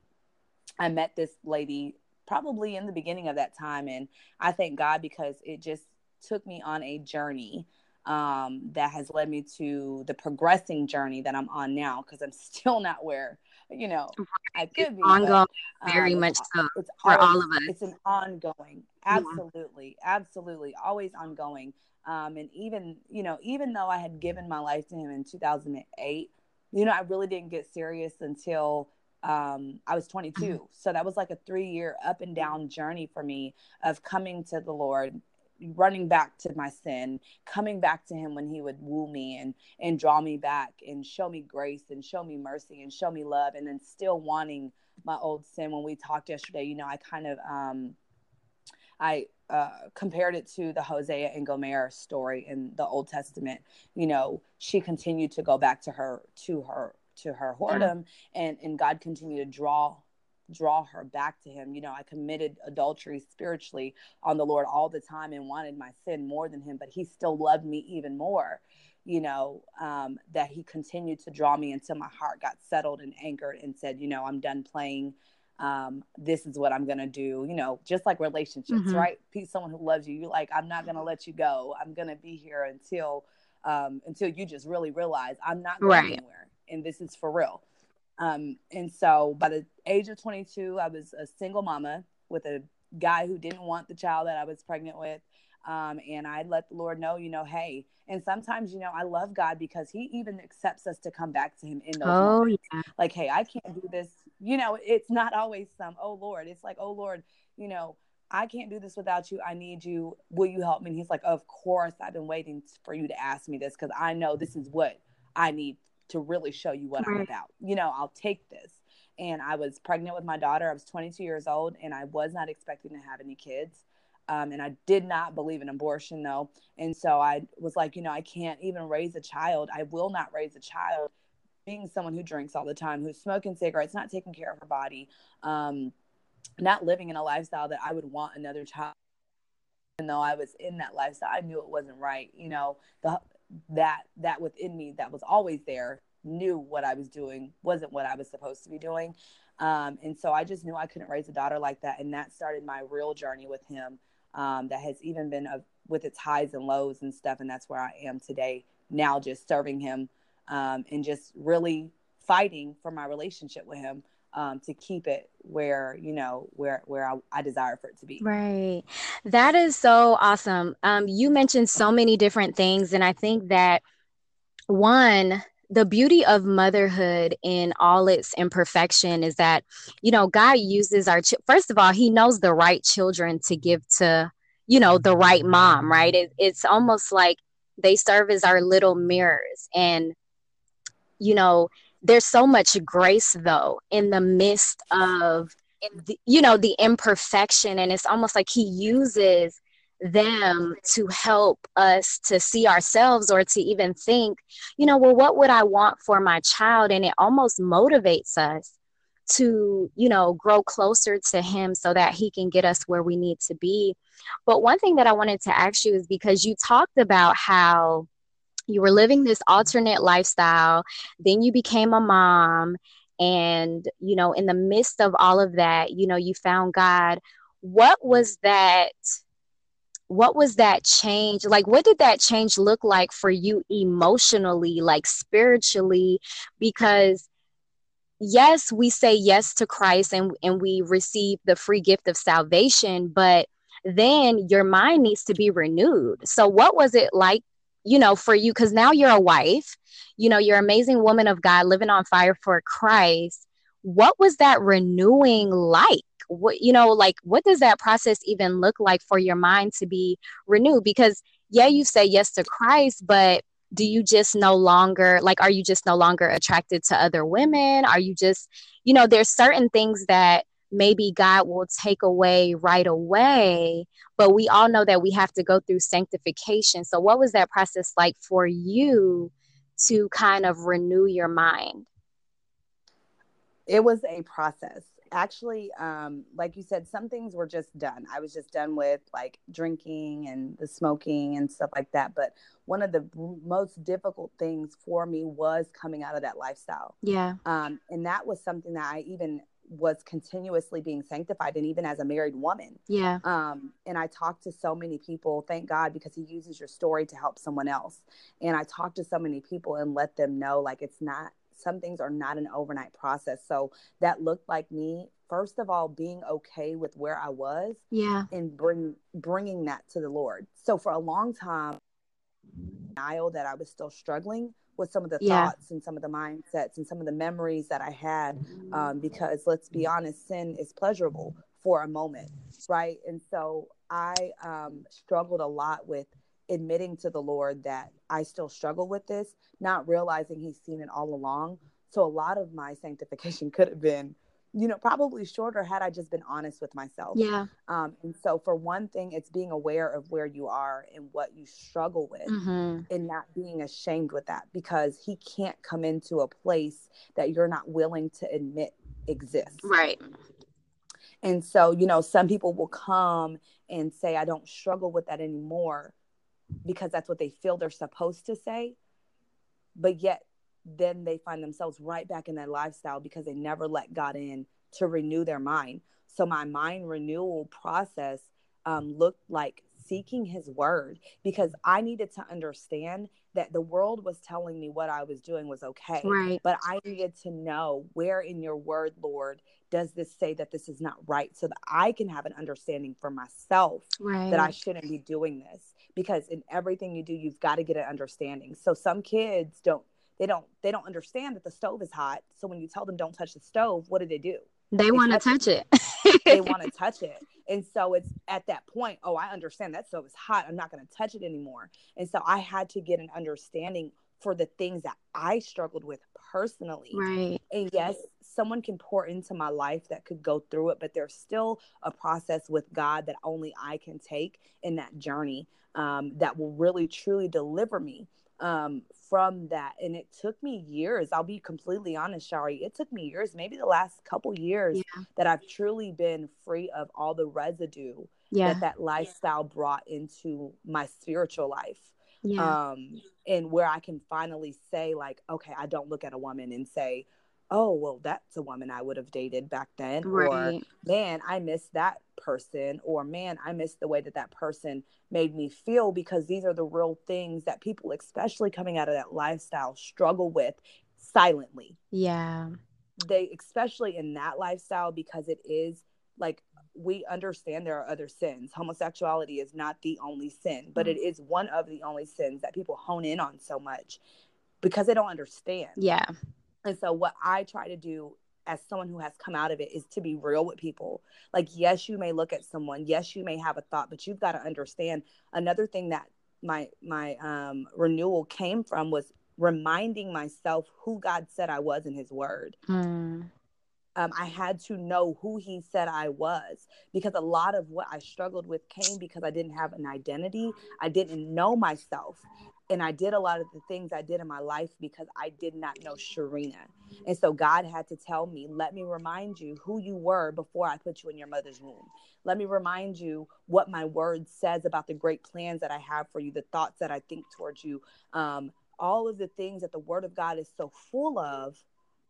I met this lady probably in the beginning of that time. And I thank God because it just took me on a journey um, that has led me to the progressing journey that I'm on now because I'm *laughs* still not where you know I could be. Ongoing, but, um, very much so it's for always, all of us. It's an ongoing, absolutely, yeah. absolutely, always ongoing. Um, and even you know, even though I had given my life to him in 2008, you know, I really didn't get serious until um, I was 22. Mm-hmm. So that was like a three year up and down journey for me of coming to the Lord, running back to my sin, coming back to him when he would woo me and and draw me back and show me grace and show me mercy and show me love and then still wanting my old sin when we talked yesterday, you know, I kind of um I uh, compared it to the Hosea and Gomer story in the Old Testament. You know, she continued to go back to her to her to her whoredom, and and God continued to draw draw her back to him. You know, I committed adultery spiritually on the Lord all the time and wanted my sin more than him, but he still loved me even more. You know, um, that he continued to draw me until my heart got settled and anchored and said, you know, I'm done playing. Um, this is what I'm gonna do. You know, just like relationships, mm-hmm. right? Someone who loves you, you're like, I'm not gonna let you go. I'm gonna be here until um, until you just really realize I'm not going right. anywhere, and this is for real um, and so by the age of 22, I was a single mama with a guy who didn't want the child that I was pregnant with. Um, and I let the Lord know, you know, hey, and sometimes, you know, I love God because He even accepts us to come back to Him in those oh, moments. Yeah. Like, hey, I can't do this. You know, it's not always some, oh Lord. It's like, oh Lord, you know, I can't do this without you. I need you. Will you help me? And He's like, of course. I've been waiting for you to ask me this because I know this is what I need to really show you what right. I'm about. You know, I'll take this. And I was pregnant with my daughter. I was 22 years old and I was not expecting to have any kids. Um, and I did not believe in abortion though. And so I was like, you know, I can't even raise a child. I will not raise a child. Being someone who drinks all the time, who's smoking cigarettes, not taking care of her body, um, not living in a lifestyle that I would want another child. Even though I was in that lifestyle, I knew it wasn't right. You know, the that that within me that was always there knew what I was doing wasn't what I was supposed to be doing. Um, and so I just knew I couldn't raise a daughter like that. And that started my real journey with him um, that has even been a, with its highs and lows and stuff. And that's where I am today, now just serving him um, and just really fighting for my relationship with him um, to keep it where you know where where I, I, desire for it to be. Right. That is so awesome. Um, you mentioned so many different things and i think that one the beauty of motherhood in all its imperfection is that you know god uses our ch- first of all he knows the right children to give to you know the right mom right? It, it's almost like they serve as our little mirrors. And you know there's so much grace though in the midst of the, you know the imperfection. And it's almost like he uses them to help us to see ourselves or to even think you know well what would i want for my child? And it almost motivates us to you know grow closer to him so that he can get us where we need to be. But one thing that i wanted to ask you is because you talked about how you were living this alternate lifestyle then you became a mom and you know in the midst of all of that you know you found god. What was that what was that change? Like what did that change look like for you emotionally like spiritually? Because yes we say yes to christ and and we receive the free gift of salvation but then your mind needs to be renewed. So what was it like you know, for you, because now you're a wife, you know, you're amazing woman of God living on fire for Christ. What was that renewing like? What, you know, like what does that process even look like for your mind to be renewed? Because, yeah, you say yes to Christ, but do you just no longer like are you just no longer attracted to other women are you just you know there's certain things that maybe God will take away right away. But we all know that we have to go through sanctification. So, what was that process like for you to kind of renew your mind? It was a process. actually um like you said some things were just done i was just done with like drinking and the smoking and stuff like that but one of the most difficult things for me was coming out of that lifestyle yeah um and that was something that i even was continuously being sanctified and even as a married woman yeah um and i talked to so many people thank god because he uses your story to help someone else and i talked to so many people and let them know like it's not some things are not an overnight process. So that looked like me first of all being okay with where I was, yeah, and bring bringing that to the Lord. So for a long time, denial that I was still struggling with some of the yeah. thoughts and some of the mindsets and some of the memories that I had, um, because let's be honest, sin is pleasurable for a moment, right? And so I um, struggled a lot with admitting to the Lord that I still struggle with this, not realizing He's seen it all along. So a lot of my sanctification *laughs* could have been, you know, probably shorter had I just been honest with myself. Yeah. Um, and so for one thing, it's being aware of where you are and what you struggle with mm-hmm. and not being ashamed with that because he can't come into a place that you're not willing to admit exists. Right. And so, you know, some people will come and say, I don't struggle with that anymore because that's what they feel they're supposed to say. But yet, then they find themselves right back in that lifestyle because they never let God in to renew their mind. So, my mind renewal process um, looked like seeking his word because I needed to understand that the world was telling me what I was doing was okay. Right. But I needed to know where in your word, Lord, does this say that this is not right so that I can have an understanding for myself right. that I shouldn't be doing this because in everything you do you've got to get an understanding. So some kids don't they don't they don't understand that the stove is hot. So when you tell them don't touch the stove, what do they do? They, want to touch it. it. they *laughs* want to touch it. And so it's at that point, oh, I understand that stove is hot. I'm not going to touch it anymore. And so I had to get an understanding for the things that I struggled with personally. Right. And yes, someone can pour into my life that could go through it, but there's still a process with God that only I can take in that journey um, that will really truly deliver me um, from that. And it took me years. I'll be completely honest, Shari. It took me years, maybe the last couple years, yeah. that I've truly been free of all the residue yeah. that that lifestyle brought into my spiritual life. Yeah. Um, and where I can finally say, like, okay, I don't look at a woman and say, oh, well, that's a woman I would have dated back then. Right. Or, man, I miss that person. Or, man, I miss the way that that person made me feel because these are the real things that people, especially coming out of that lifestyle, struggle with silently. Yeah. They, especially in that lifestyle, because it is like we understand there are other sins. Homosexuality is not the only sin, but it mm-hmm. is one of the only sins that people hone in on so much because they don't understand. Yeah. And so, what I try to do as someone who has come out of it is to be real with people. Like, yes, you may look at someone, yes, you may have a thought, but you've got to understand. Another thing that my my um, renewal came from was reminding myself who God said I was in His Word. Mm um, I had to know who he said I was because a lot of what I struggled with came because I didn't have an identity. I didn't know myself. And I did a lot of the things I did in my life because I did not know Sharina. And so God had to tell me, let me remind you who you were before I put you in your mother's womb. Let me remind you what my word says about the great plans that I have for you, the thoughts that I think towards you, um, all of the things that the word of God is so full of.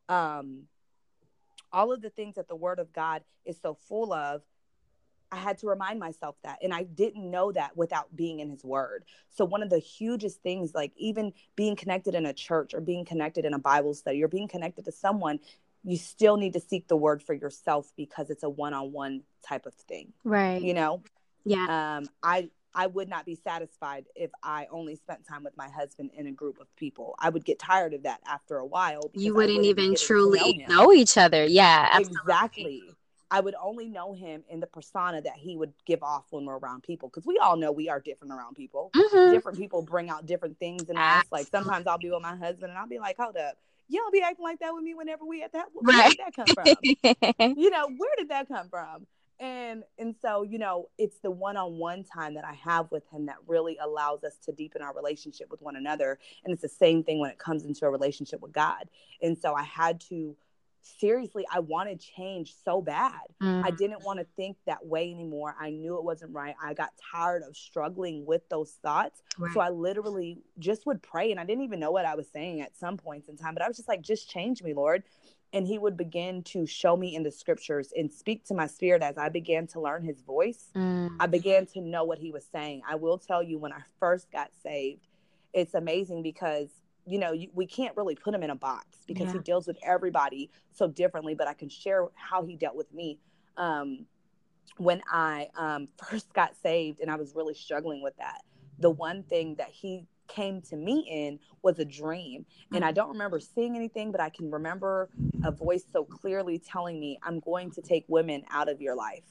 Um, all of the things that the word of God is so full of, I had to remind myself that. And I didn't know that without being in his word. So, one of the hugest things, like even being connected in a church or being connected in a Bible study or being connected to someone, you still need to seek the word for yourself because it's a one on one type of thing. Right. You know? Yeah. Um, I, I would not be satisfied if I only spent time with my husband in a group of people. I would get tired of that after a while. You wouldn't, wouldn't even truly know, know, each other. Yeah, absolutely. exactly. I would only know him in the persona that he would give off when we're around people. Because we all know we are different around people. Mm-hmm. Different people bring out different things in us. Like sometimes I'll be with my husband and I'll be like, hold up. You don't be acting like that with me whenever we at that. Where right. did that come from? *laughs* you know, where did that come from? and and so you know it's the one-on-one time that i have with him that really allows us to deepen our relationship with one another and it's the same thing when it comes into a relationship with god and so i had to seriously, I wanted change so bad. Mm. I didn't want to think that way anymore. I knew it wasn't right. I got tired of struggling with those thoughts. Right. So I literally just would pray and I didn't even know what I was saying at some points in time, but I was just like, just change me, Lord. And he would begin to show me in the scriptures and speak to my spirit as I began to learn his voice. Mm. I began to know what he was saying. I will tell you, when I first got saved, it's amazing because you know you, we can't really put him in a box because he deals with everybody so differently. But I can share how he dealt with me. Um, when I um, *laughs* first got saved and I was really struggling with that, the one thing that he came to me in was a dream. And I don't remember seeing anything, but I can remember a voice so clearly telling me, I'm going to take women out of your life.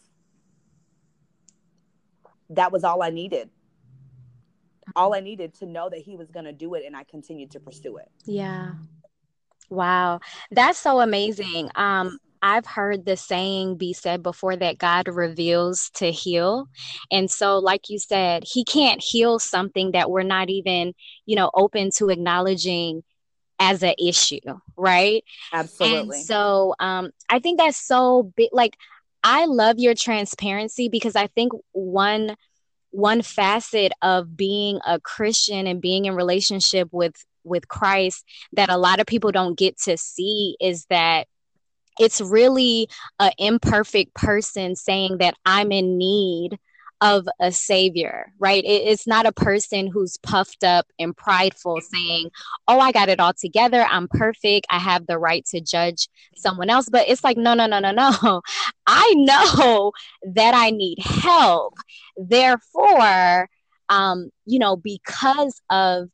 That was all I needed. All I needed to know that he was going to do it, and I continued to pursue it. Yeah. Wow. That's so amazing. Um, I've heard the saying be said before that God reveals to heal. And so, like you said, He can't heal something that we're not even, you know, open to acknowledging as an issue, right? Absolutely. And so um, I think that's so big. Like, I love your transparency because I think one one facet of being a Christian and being in relationship with with Christ that a lot of people don't get to see is that it's really an imperfect person saying that I'm in need of a savior, right? It, it's not a person who's puffed up and prideful saying, Oh, I got it all together. I'm perfect. I have the right to judge someone else. But it's like, no, no, no, no, no. *laughs* I know that I need help. Therefore, um, you know, because of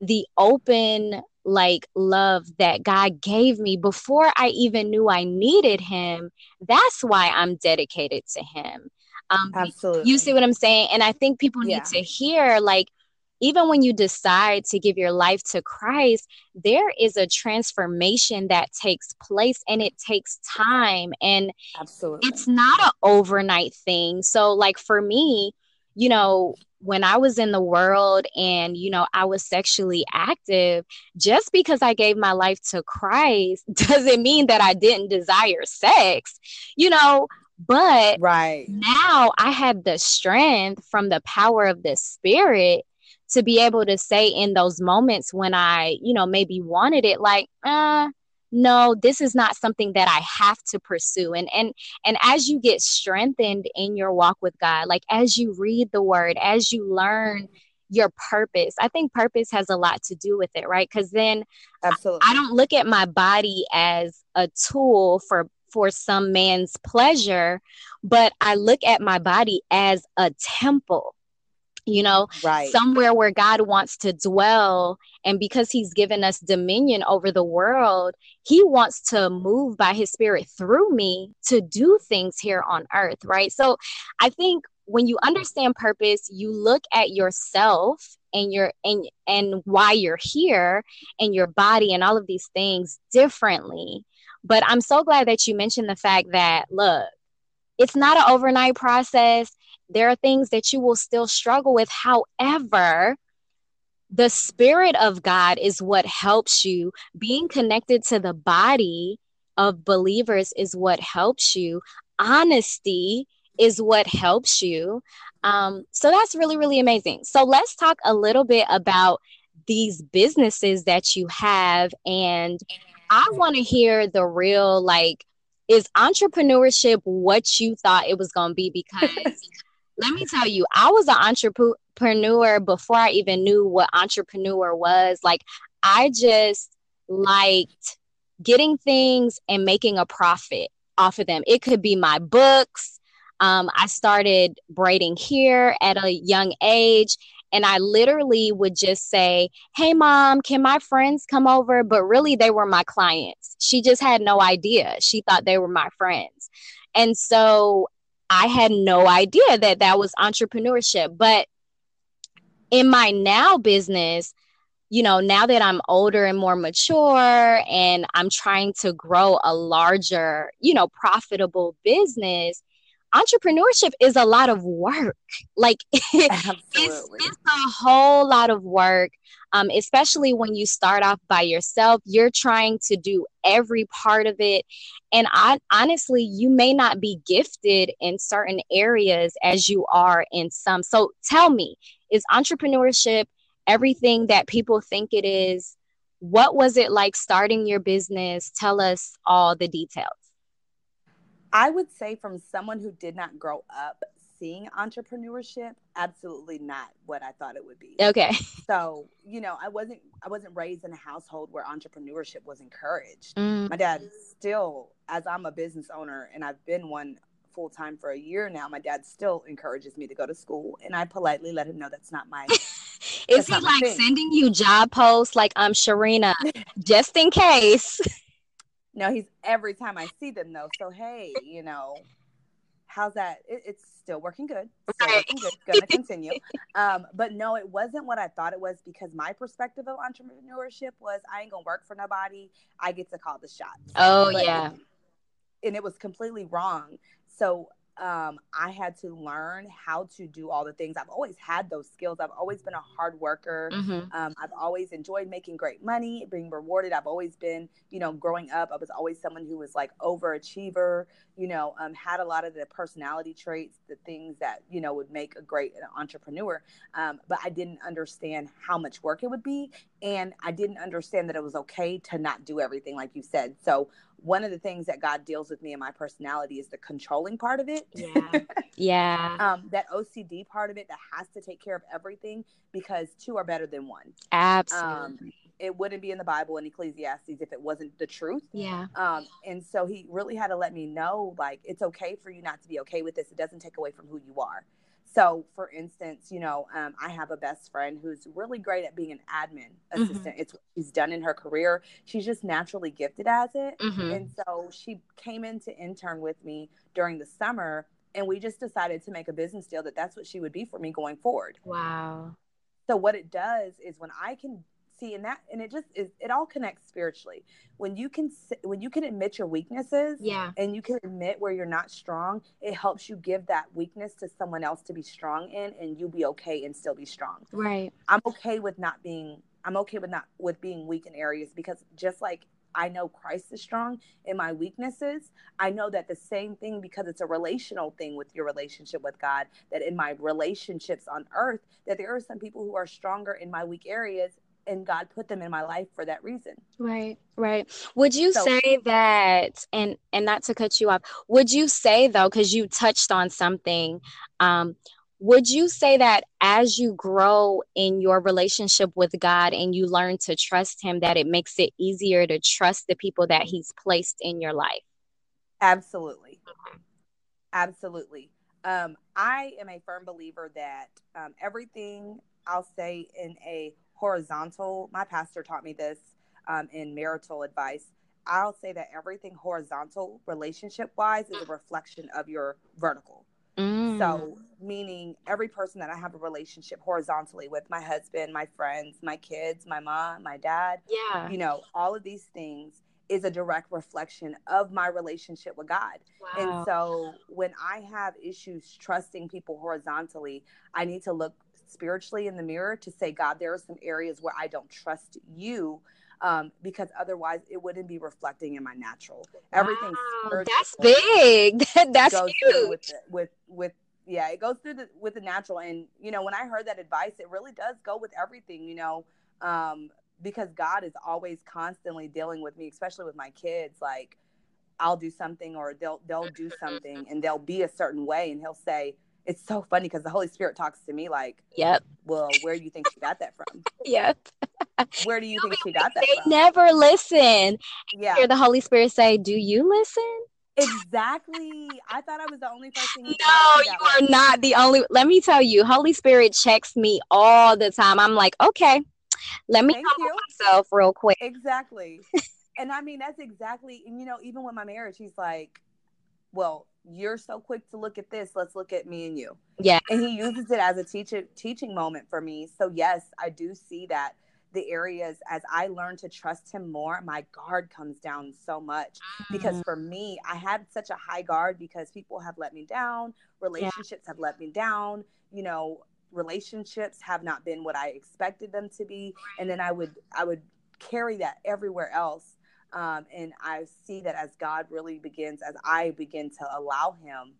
the open like love that God gave me before I even knew I needed him, that's why I'm dedicated to him. Um, Absolutely. you see what I'm saying? And I think people need Yeah. to hear like, even when you decide to give your life to Christ, there is a transformation that takes place and it takes time and Absolutely. it's not an overnight thing. So, like for me, you know, when I was in the world and, you know, I was sexually active, just because I gave my life to Christ *laughs* doesn't mean that I didn't desire sex, you know, but right. now I have the strength from the power of the spirit to be able to say in those moments when I, you know, maybe wanted it, like, uh, no, this is not something that I have to pursue. And and and as you get strengthened in your walk with God, like as you read the word, as you learn your purpose, I think purpose has a lot to do with it, right? Because then Absolutely. I don't look at my body as a tool for for some man's pleasure, but I look at my body as a temple. You know, right. somewhere where God wants to dwell. And because He's given us dominion over the world, He wants to move by His Spirit through me to do things here on earth, right? So I think when you understand purpose, you look at yourself and your and and why you're here and your body and all of these things differently. But I'm so glad that you mentioned the fact that look, it's not an overnight process. There are things that you will still struggle with. However, the spirit of God is what helps you. Being connected to the body of believers is what helps you. Honesty is what helps you. Um, so that's really, really amazing. So let's talk a little bit about these businesses that you have. And I want to hear the real, like, is entrepreneurship what you thought it was going to be? Because *laughs* let me tell you, I was an entrepreneur before I even knew what entrepreneur was. Like, I just liked getting things and making a profit off of them. It could be my books. Um, I started braiding hair at a young age. And I literally would just say, Hey, mom, can my friends come over? But really, they were my clients. She just had no idea. She thought they were my friends. And so I had no idea that that was entrepreneurship. But in my now business, you know, now that I'm older and more mature and I'm trying to grow a larger, you know, profitable business, entrepreneurship is a lot of work. Like *laughs* it's, it's a whole lot of work. um, especially when you start off by yourself. You're trying to do every part of it. And I, honestly, you may not be gifted in certain areas as you are in some. So tell me, is entrepreneurship everything that people think it is? What was it like starting your business? Tell us all the details. I would say, from someone who did not grow up seeing entrepreneurship, absolutely not what I thought it would be. Okay. So, you know, I wasn't I wasn't raised in a household where entrepreneurship was encouraged. Mm. My dad still, as I'm a business owner and I've been one full time for a year now, my dad still encourages me to go to school, and I politely let him know that's not my. *laughs* Is he like sending you job posts like I'm um, Sharina, just in case? No, he's every time I see them though. So hey, you know, how's that? It, it's still working good. Still working good. Gonna *laughs* continue. Um, but no, it wasn't what I thought it was because my perspective of entrepreneurship was I ain't gonna work for nobody. I get to call the shots. Oh but yeah. and it was completely wrong. So um, I had to learn how to do all the things. I've always had those skills. I've always been a hard worker. Mm-hmm. Um, I've always enjoyed making great money, being rewarded. I've always been, you know, growing up, I was always someone who was like overachiever, you know, um, had a lot of the personality traits, the things that, you know, would make a great entrepreneur. Um, but I didn't understand how much work it would be. And I didn't understand that it was okay to not do everything, like you said. So one of the things that God deals with me and my personality is the controlling part of it. Yeah. *laughs* yeah. um, that OCD part of it that has to take care of everything because two are better than one. Absolutely. Um, it wouldn't be in the Bible in Ecclesiastes if it wasn't the truth. Yeah. Um, and so he really had to let me know like it's okay for you not to be okay with this. It doesn't take away from who you are. So, for instance, you know, um, I have a best friend who's really great at being an admin mm-hmm. assistant. Mm-hmm. It's what she's done in her career. She's just naturally gifted as it. Mm-hmm. And so she came in to intern with me during the summer, and we just decided to make a business deal that that's what she would be for me going forward. Wow. So, what it does is when I can see and that and it just is it all connects spiritually. When you can when you can admit your weaknesses yeah. and you can admit where you're not strong it helps you give that weakness to someone else to be strong in and you'll be okay and still be strong. Right. I'm okay with not being i'm okay with not with being weak in areas because just like I know Christ is strong in my weaknesses. I know that the same thing because it's a relational thing with your relationship with God, that in my relationships on earth, that there are some people who are stronger in my weak areas and God put them in my life for that reason. Right, right. Would you so, say that and and not to cut you off, would you say though cuz you touched on something um would you say that as you grow in your relationship with God and you learn to trust him that it makes it easier to trust the people that he's placed in your life? Absolutely. Absolutely. Um, I am a firm believer that um, everything I'll say in a horizontal, my pastor taught me this um, in marital advice. I'll say that everything horizontal, relationship wise, is a reflection of your vertical. Mm. So, meaning every person that I have a relationship horizontally with my husband, my friends, my kids, my mom, my dad, yeah, you know, all of these things is a direct reflection of my relationship with God. Wow. And so, when I have issues trusting people horizontally, I need to look spiritually in the mirror to say, God, there are some areas where I don't trust you. Um, because otherwise it wouldn't be reflecting in my natural. Everything wow, that's big. *laughs* that's huge. With, the, with with yeah, it goes through the with the natural. And you know, when I heard that advice, it really does go with everything. You know, um, because God is always constantly dealing with me, especially with my kids. Like I'll do something, or they'll they'll do something, and they'll be a certain way, and He'll say, it's so funny because the Holy Spirit talks to me like, "Yep." Well, where do you think she got that from? *laughs* yep. *laughs* where do you think she got that they from? Never listen. Yeah. Hear the Holy Spirit say, "Do you listen?" Exactly. I thought I was the only person. No, you are not the only. Let me tell you, Holy Spirit checks me all the time. I'm like, okay, let me humble myself real quick. Exactly. *laughs* and I mean, that's exactly. And you know, even with my marriage, he's like, well, you're so quick to look at this. Let's look at me and you. Yeah. And he uses it as a teaching teaching moment for me. So yes, I do see that the areas as I learn to trust him more, my guard comes down so much. Because mm. for me, I had such a high guard because people have let me down, relationships yeah. have let me down, you know, relationships have not been what I expected them to be, and then I would I would carry that everywhere else. Um, and I see that as God really begins, as I begin to allow Him,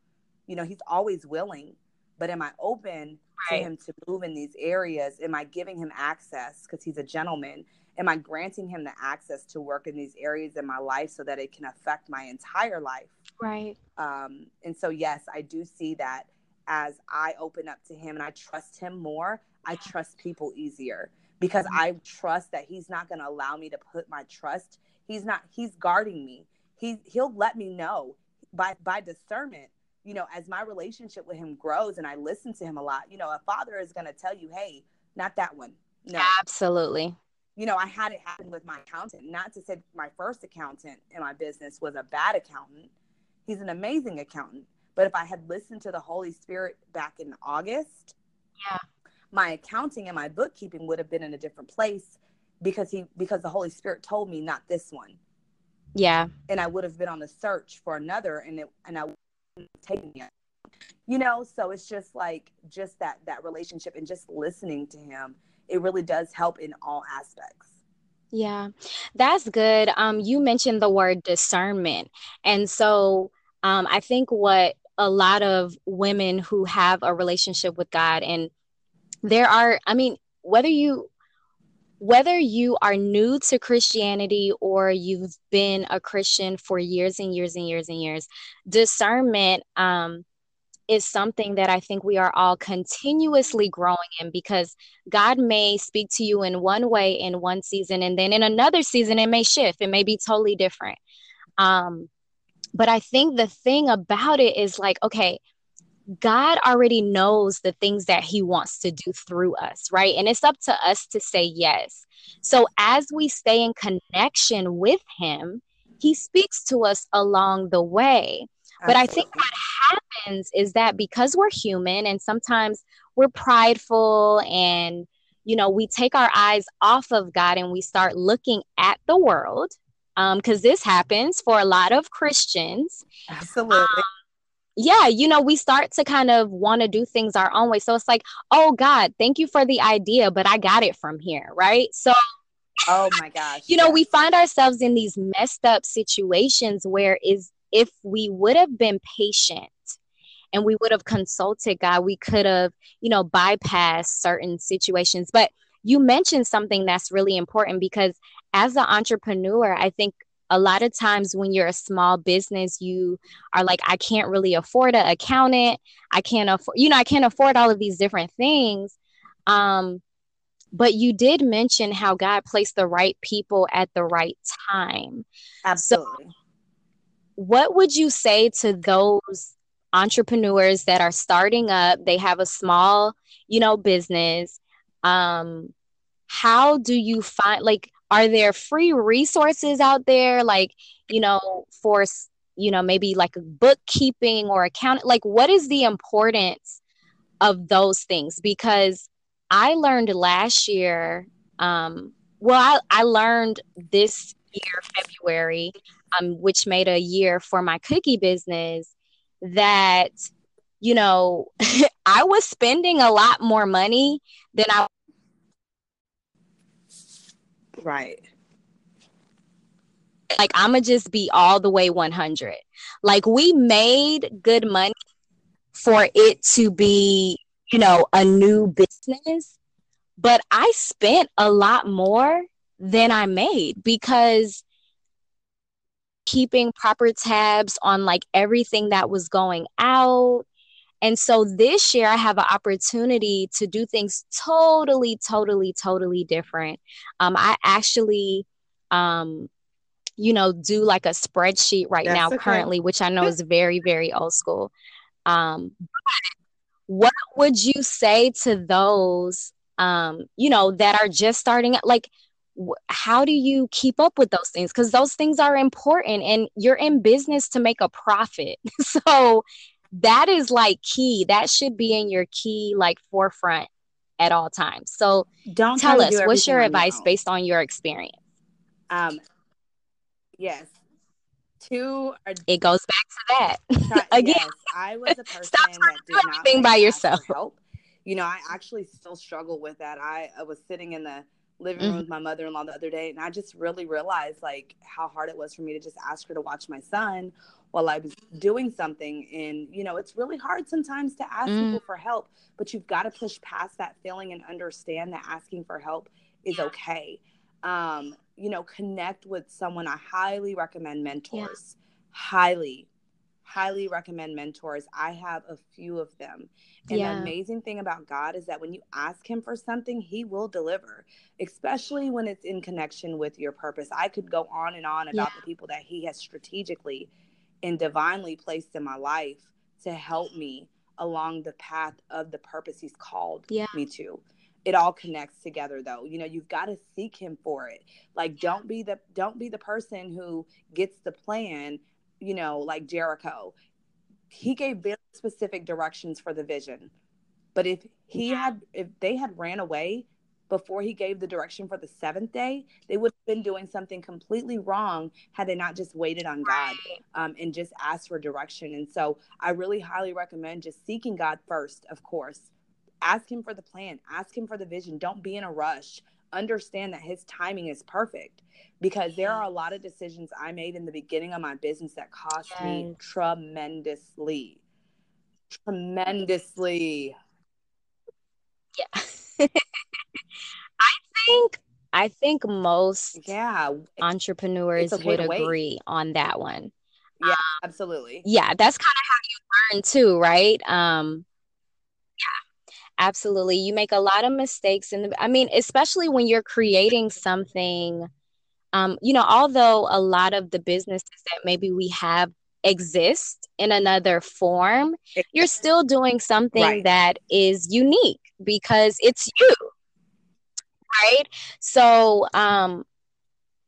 you know, He's always willing, but am I open right. to Him to move in these areas? Am I giving Him access because He's a gentleman? Am I granting Him the access to work in these areas in my life so that it can affect my entire life? Right. Um, and so, yes, I do see that as I open up to Him and I trust Him more, I trust people easier because mm-hmm. I trust that he's not going to allow me to put my trust. He's not he's guarding me. He he'll let me know by by discernment, you know, as my relationship with him grows and I listen to him a lot. You know, a father is going to tell you, "Hey, not that one." No. Absolutely. You know, I had it happen with my accountant. Not to say my first accountant in my business was a bad accountant. He's an amazing accountant. But if I had listened to the Holy Spirit back in August, yeah my accounting and my bookkeeping would have been in a different place because he because the Holy Spirit told me not this one. Yeah. And I would have been on the search for another and it and I taking it. You know, so it's just like just that that relationship and just listening to him, it really does help in all aspects. Yeah. That's good. Um you mentioned the word discernment. And so um I think what a lot of women who have a relationship with God. And there are i mean whether you whether you are new to christianity or you've been a christian for years and years and years and years discernment um, is something that i think we are all continuously growing in because god may speak to you in one way in one season and then in another season it may shift. It may be totally different. Um, but i think the thing about it is like okay God already knows the things that He wants to do through us, right? And it's up to us to say yes. So as we stay in connection with Him, He speaks to us along the way. Absolutely. But I think what happens is that because we're human and sometimes we're prideful and you know we take our eyes off of God and we start looking at the world because um, this happens for a lot of Christians. Absolutely. Um, yeah, you know, we start to kind of want to do things our own way. So it's like, oh God, thank you for the idea, but I got it from here, right? So Oh my gosh. you know, we find ourselves in these messed up situations where is if we would have been patient and we would have consulted God, we could have, you know, bypassed certain situations. But you mentioned something that's really important because as an entrepreneur, I think a lot of times when you're a small business you are like i can't really afford an accountant. I can't afford you know i can't afford all of these different things. Um but you did mention how god placed the right people at the right time. Absolutely. so what would you say to those entrepreneurs that are starting up? They have a small you know business um how do you find like are there free resources out there? Like you know for you know maybe like bookkeeping or account like what is the importance of those things? Because i learned last year um well i, I learned this year february um which made a year for my cookie business that you know *laughs* i was spending a lot more money than i Right. Like I'm gonna just be all the way 100. Like we made good money for it to be, you know, a new business, but I spent a lot more than I made because keeping proper tabs on like everything that was going out and so this year, I have an opportunity to do things totally, totally, totally different. Um, I actually, um, you know, do like a spreadsheet right That's now, okay. currently, which I know is very, very old school. Um, what would you say to those, um, you know, that are just starting? Like, how do you keep up with those things because those things are important and you're in business to make a profit *laughs* so that is like key. That should be in your key like forefront at all times. So don't tell us what's your advice based on your experience. Um, yes, two. Are, it goes back to that *laughs* again. Yes, I was a person that did not by yourself. Help. you know, I actually still struggle with that. I, I was sitting in the living room mm-hmm. with my mother-in-law the other day and I just really realized like how hard it was for me to just ask her to watch my son while I was doing something and you know it's really hard sometimes to ask mm. people for help but you've got to push past that feeling and understand that asking for help is yeah. okay um you know connect with someone I highly recommend mentors yeah. highly highly recommend mentors. I have a few of them. And yeah. the amazing thing about God is that when you ask Him for something, He will deliver, especially when it's in connection with your purpose. I could go on and on about yeah. the people that He has strategically and divinely placed in my life to help me along the path of the purpose He's called yeah. me to. It all connects together though. You know you've got to seek him for it. Like don't be the don't be the person who gets the plan you know, like Jericho, he gave very specific directions for the vision. But if he had, if they had ran away before he gave the direction for the seventh day, they would have been doing something completely wrong had they not just waited on God um, and just asked for direction. And so I really highly recommend just seeking God first, of course. Ask Him for the plan, ask Him for the vision. Don't be in a rush understand that his timing is perfect because there are a lot of decisions I made in the beginning of my business that cost me tremendously. Tremendously. Yeah. *laughs* I think I think most yeah entrepreneurs okay would agree on that one. Yeah, um, absolutely. Yeah, that's kind of how you learn too, right? Um yeah. absolutely you make a lot of mistakes in the i mean especially when you're creating something um, you know although a lot of the businesses that maybe we have exist in another form you're still doing something right. that is unique because it's you right so um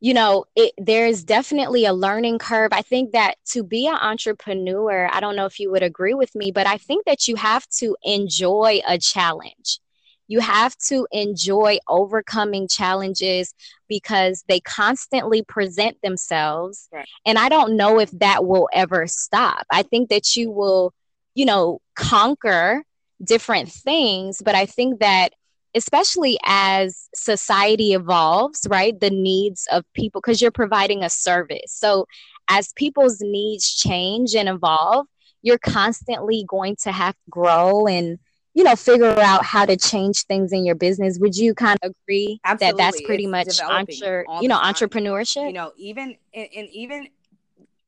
you know, it, there's definitely a learning curve. I think that to be an entrepreneur, I don't know if you would agree with me, but I think that you have to enjoy a challenge. You have to enjoy overcoming challenges because they constantly present themselves. Right. And I don't know if that will ever stop. I think that you will, you know, conquer different things, but I think that especially as society evolves, right? The needs of people, because you're providing a service. So, as people's needs change and evolve, you're constantly going to have to grow and you know figure out how to change things in your business would you kind of agree Absolutely. that that's pretty it's much entre- you know time. entrepreneurship you know even and, and even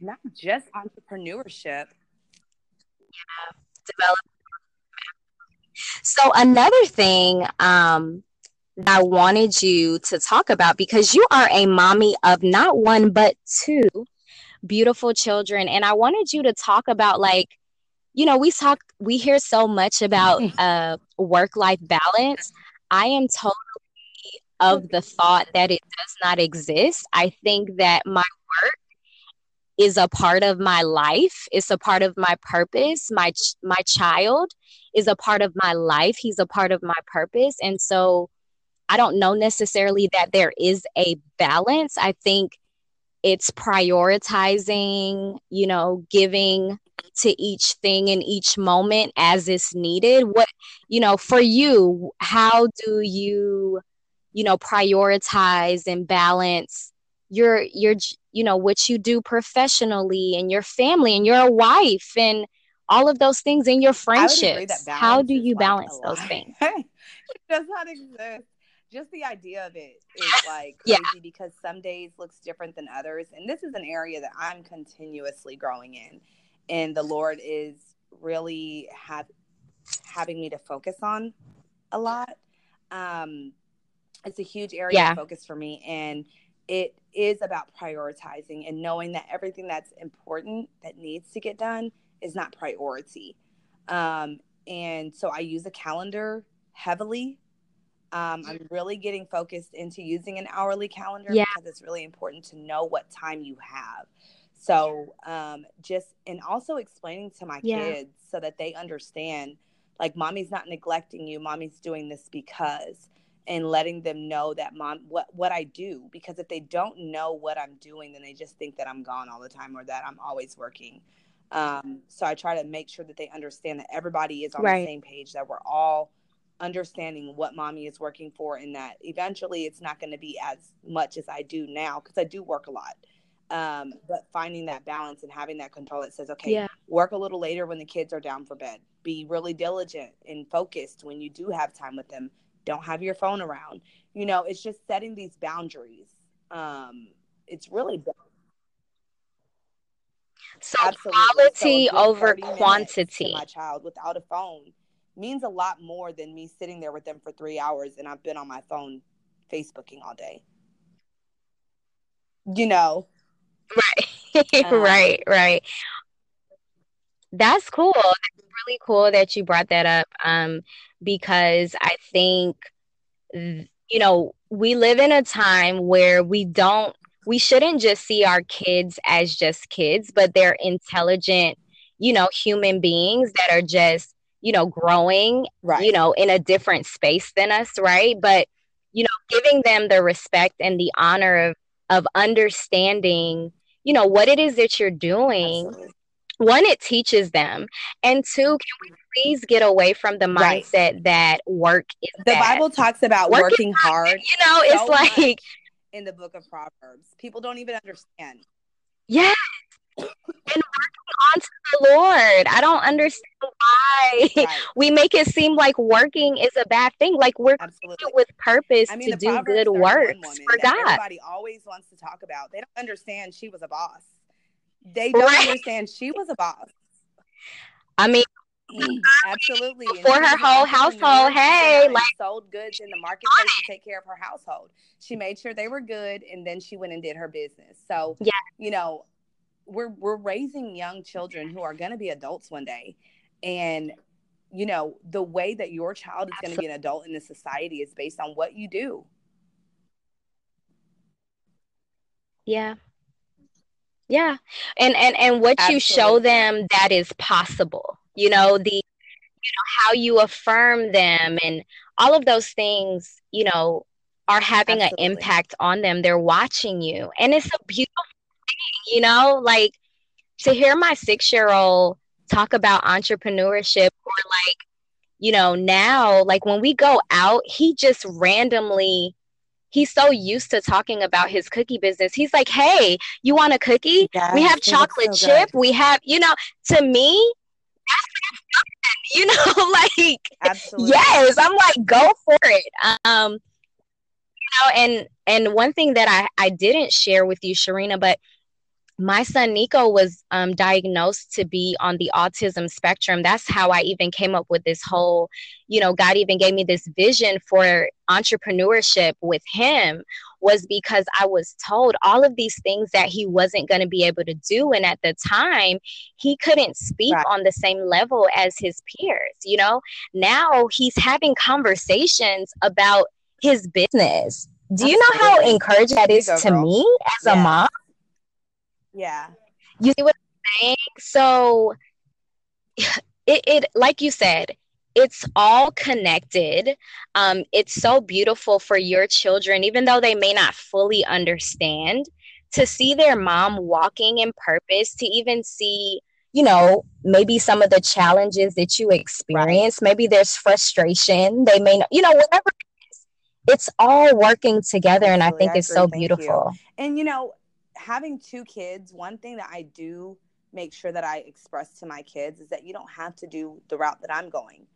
not just entrepreneurship yeah develop so another thing um, that I wanted you to talk about because you are a mommy of not one but two beautiful children, and I wanted you to talk about like, you know, we talk, we hear so much about *laughs* uh, work life balance. I am totally of the thought that it does not exist. I think that my work is a part of my life it's a part of my purpose my my child is a part of my life he's a part of my purpose and so i don't know necessarily that there is a balance. I think it's prioritizing you know giving to each thing in each moment as is needed. What you know for you how do you you know prioritize and balance your your you know what you do professionally and your family and you're a wife and all of those things in your friendships. How do you balance those things? *laughs* It does not exist. Just the idea of it is like *laughs* crazy yeah. because some days looks different than others and this is an area that i'm continuously growing in and the lord is really have having me to focus on a lot. Um it's a huge area yeah. of focus for me and it is about prioritizing and knowing that everything that's important that needs to get done is not priority. Um, and so I use a calendar heavily. Um, I'm really getting focused into using an hourly calendar yeah. because it's really important to know what time you have. So um, just and also explaining to my yeah. kids so that they understand like mommy's not neglecting you, mommy's doing this because and letting them know that mom what what I do because if they don't know what I'm doing then they just think that I'm gone all the time or that I'm always working. Um, so I try to make sure that they understand that everybody is on right. the same page that we're all understanding what mommy is working for and that eventually it's not going to be as much as I do now because I do work a lot. Um, but finding that balance and having that control that says, okay, yeah. work a little later when the kids are down for bed. Be really diligent and focused when you do have time with them. Don't have your phone around. You know, it's just setting these boundaries. Um, it's really so Absolutely. quality so over quantity. My child without a phone means a lot more than me sitting there with them for three hours and I've been on my phone Facebooking all day. You know. Right. *laughs* um, right, right. That's cool. That's really cool that you brought that up. Um, because I think you know, we live in a time where we don't we shouldn't just see our kids as just kids, but they're intelligent, you know, human beings that are just, you know, growing, right. you know, in a different space than us, right? But, you know, giving them the respect and the honor of of understanding, you know, what it is that you're doing. Absolutely. One, it teaches them. And two, can we please get away from the mindset right. that work is the bad. Bible talks about work working hard. You know, it's so like in the book of Proverbs. People don't even understand. Yes. and working on to the Lord. I don't understand why right. *laughs* we make it seem like working is a bad thing. Like we're Absolutely. with purpose I mean, to do good work for God. Everybody always wants to talk about. They don't understand she was a boss. They don't right. understand she was a boss. I mean, Mm. Absolutely. For her whole household. Hey, like sold goods in the marketplace to take care of her household. She made sure they were good and then she went and did her business. So yeah, you know, we're we're raising young children who are gonna be adults one day. And you know, the way that your child is gonna be an adult in the society is based on what you do. Yeah. Yeah. And and and what Absolutely. you show them that is possible you know the you know how you affirm them and all of those things you know are having Absolutely. an impact on them they're watching you and it's a beautiful thing you know like to hear my six year old talk about entrepreneurship or like you know now like when we go out he just randomly he's so used to talking about his cookie business. He's like, "Hey, you want a cookie? Yes, we have chocolate so chip. Good. We have, you know, to me, you know, *laughs* like Absolutely. yes, I'm like, go for it. Um, you know, and and one thing that I I didn't share with you, Sharina, but my son Nico was um, diagnosed to be on the autism spectrum. That's how I even came up with this whole, you know, God even gave me this vision for entrepreneurship with him was because I was told all of these things that he wasn't going to be able to do. And at the time, he couldn't speak right. on the same level as his peers. You know, now he's having conversations about his business. Do you know how encouraging that is to girl. me as yeah. a mom? Yeah. You see what I'm saying? So *sighs* it, it like you said, it's all connected. Um, it's so beautiful for your children, even though they may not fully understand, to see their mom walking in purpose, to even see, you know, maybe some of the challenges that you experience. Maybe there's frustration. They may not, you know, whatever it is, it's all working together. And I think I it's so Thank beautiful. You. And, you know, having two kids, one thing that I do make sure that I express to my kids is that you don't have to do the route that I'm going.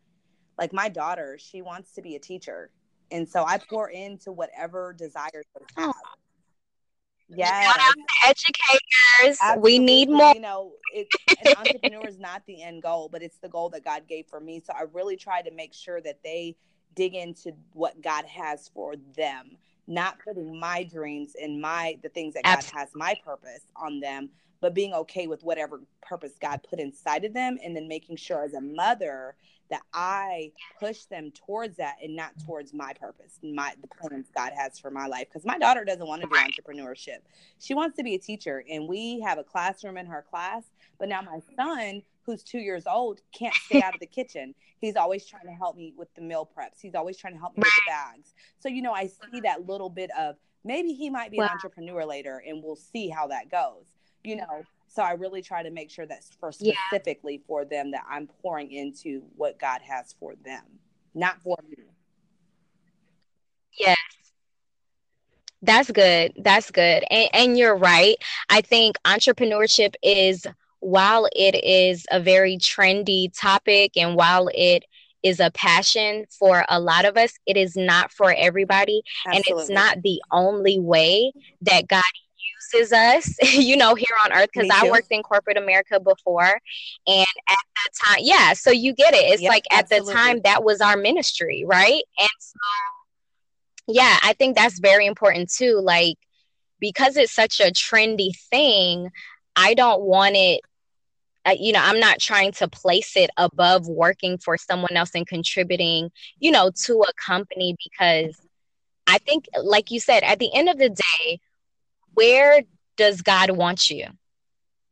Like my daughter, she wants to be a teacher. And so I pour into whatever desires they have. Yeah. Educators. Absolutely. We need more. You know, it, an entrepreneur is not the end goal, but it's the goal that God gave for me. So I really try to make sure that they dig into what God has for them not putting my dreams and my the things that God has my purpose on them, but being okay with whatever purpose God put inside of them and then making sure as a mother that I push them towards that and not towards my purpose, my the plans God has for my life. Because my daughter doesn't want to do entrepreneurship; she wants to be a teacher, and we have a classroom in her class. But now my son, who's two years old, can't stay out of the kitchen. He's always trying to help me with the meal preps. He's always trying to help me with the bags. So you know, I see that little bit of maybe he might be an entrepreneur later, and we'll see how that goes. You know, so I really try to make sure that's for specifically yeah. for them that I'm pouring into what God has for them not for me. Yes. That's good. That's good. And, and you're right. I think entrepreneurship is, while it is a very trendy topic and while it is a passion for a lot of us, it is not for everybody. Absolutely. And it's not the only way that God uses us, *laughs* you know, here on earth. Because I worked in corporate America before. And at that time, yeah, so you get it. It's yep, like at absolutely. the time that was our ministry, right? And so yeah, I think that's very important too. Like, because it's such a trendy thing, I don't want it. Uh, you know, I'm not trying to place it above working for someone else and contributing, you know, to a company because I think, like you said, at the end of the day, where does God want you?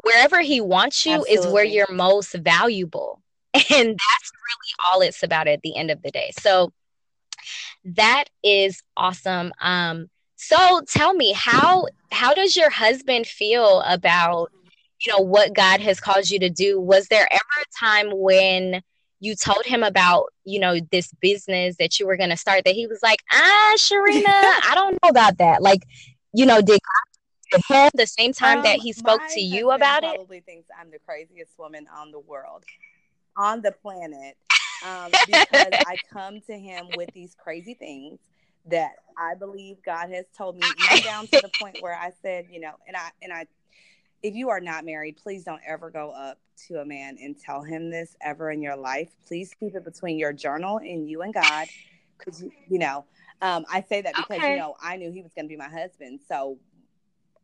Wherever He wants you Absolutely. is where you're most valuable. *laughs* And that's really all it's about at the end of the day. So, that is awesome. Um, so tell me how how does your husband feel about you know what God has called you to do? Was there ever a time when you told him about you know this business that you were going to start that he was like ah Sharina *laughs* I don't know about that like you know did him the same time um, that he spoke to you about probably it probably thinks I'm the craziest woman on the world on the planet um, because I *laughs* come to him with these crazy things that I believe God has told me, *laughs* even down to the point where I said, you know, and I and I, if you are not married, please don't ever go up to a man and tell him this ever in your life. Please keep it between your journal and you and God, because you know. Um, I say that because okay. you know I knew he was going to be my husband, so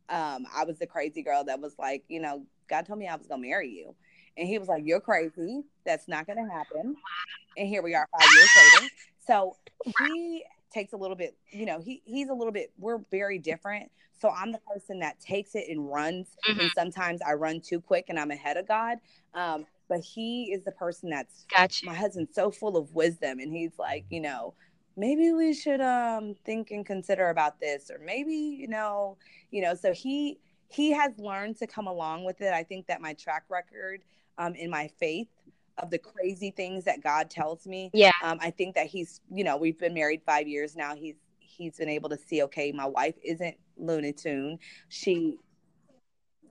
um, I was the crazy girl that was like, you know, God told me I was to marry you. And he was like, You're crazy. That's not to happen. And here we are five years later. So he takes a little bit, you know, he, he's a little bit, we're very different. So I'm the person that takes it and runs. Mm-hmm. And sometimes I run too quick and I'm ahead of God. Um, but he is the person that's gotcha. my husband's so full of wisdom. And he's like, you know, maybe we should um think and consider about this or maybe you know you know so he he has learned to come along with it i think that my track record um, in my faith of the crazy things that God tells me. Yeah. Um, I think that he's, you know, we've been married five years now. He's he's been able to see, okay, my wife isn't Looney Tune. She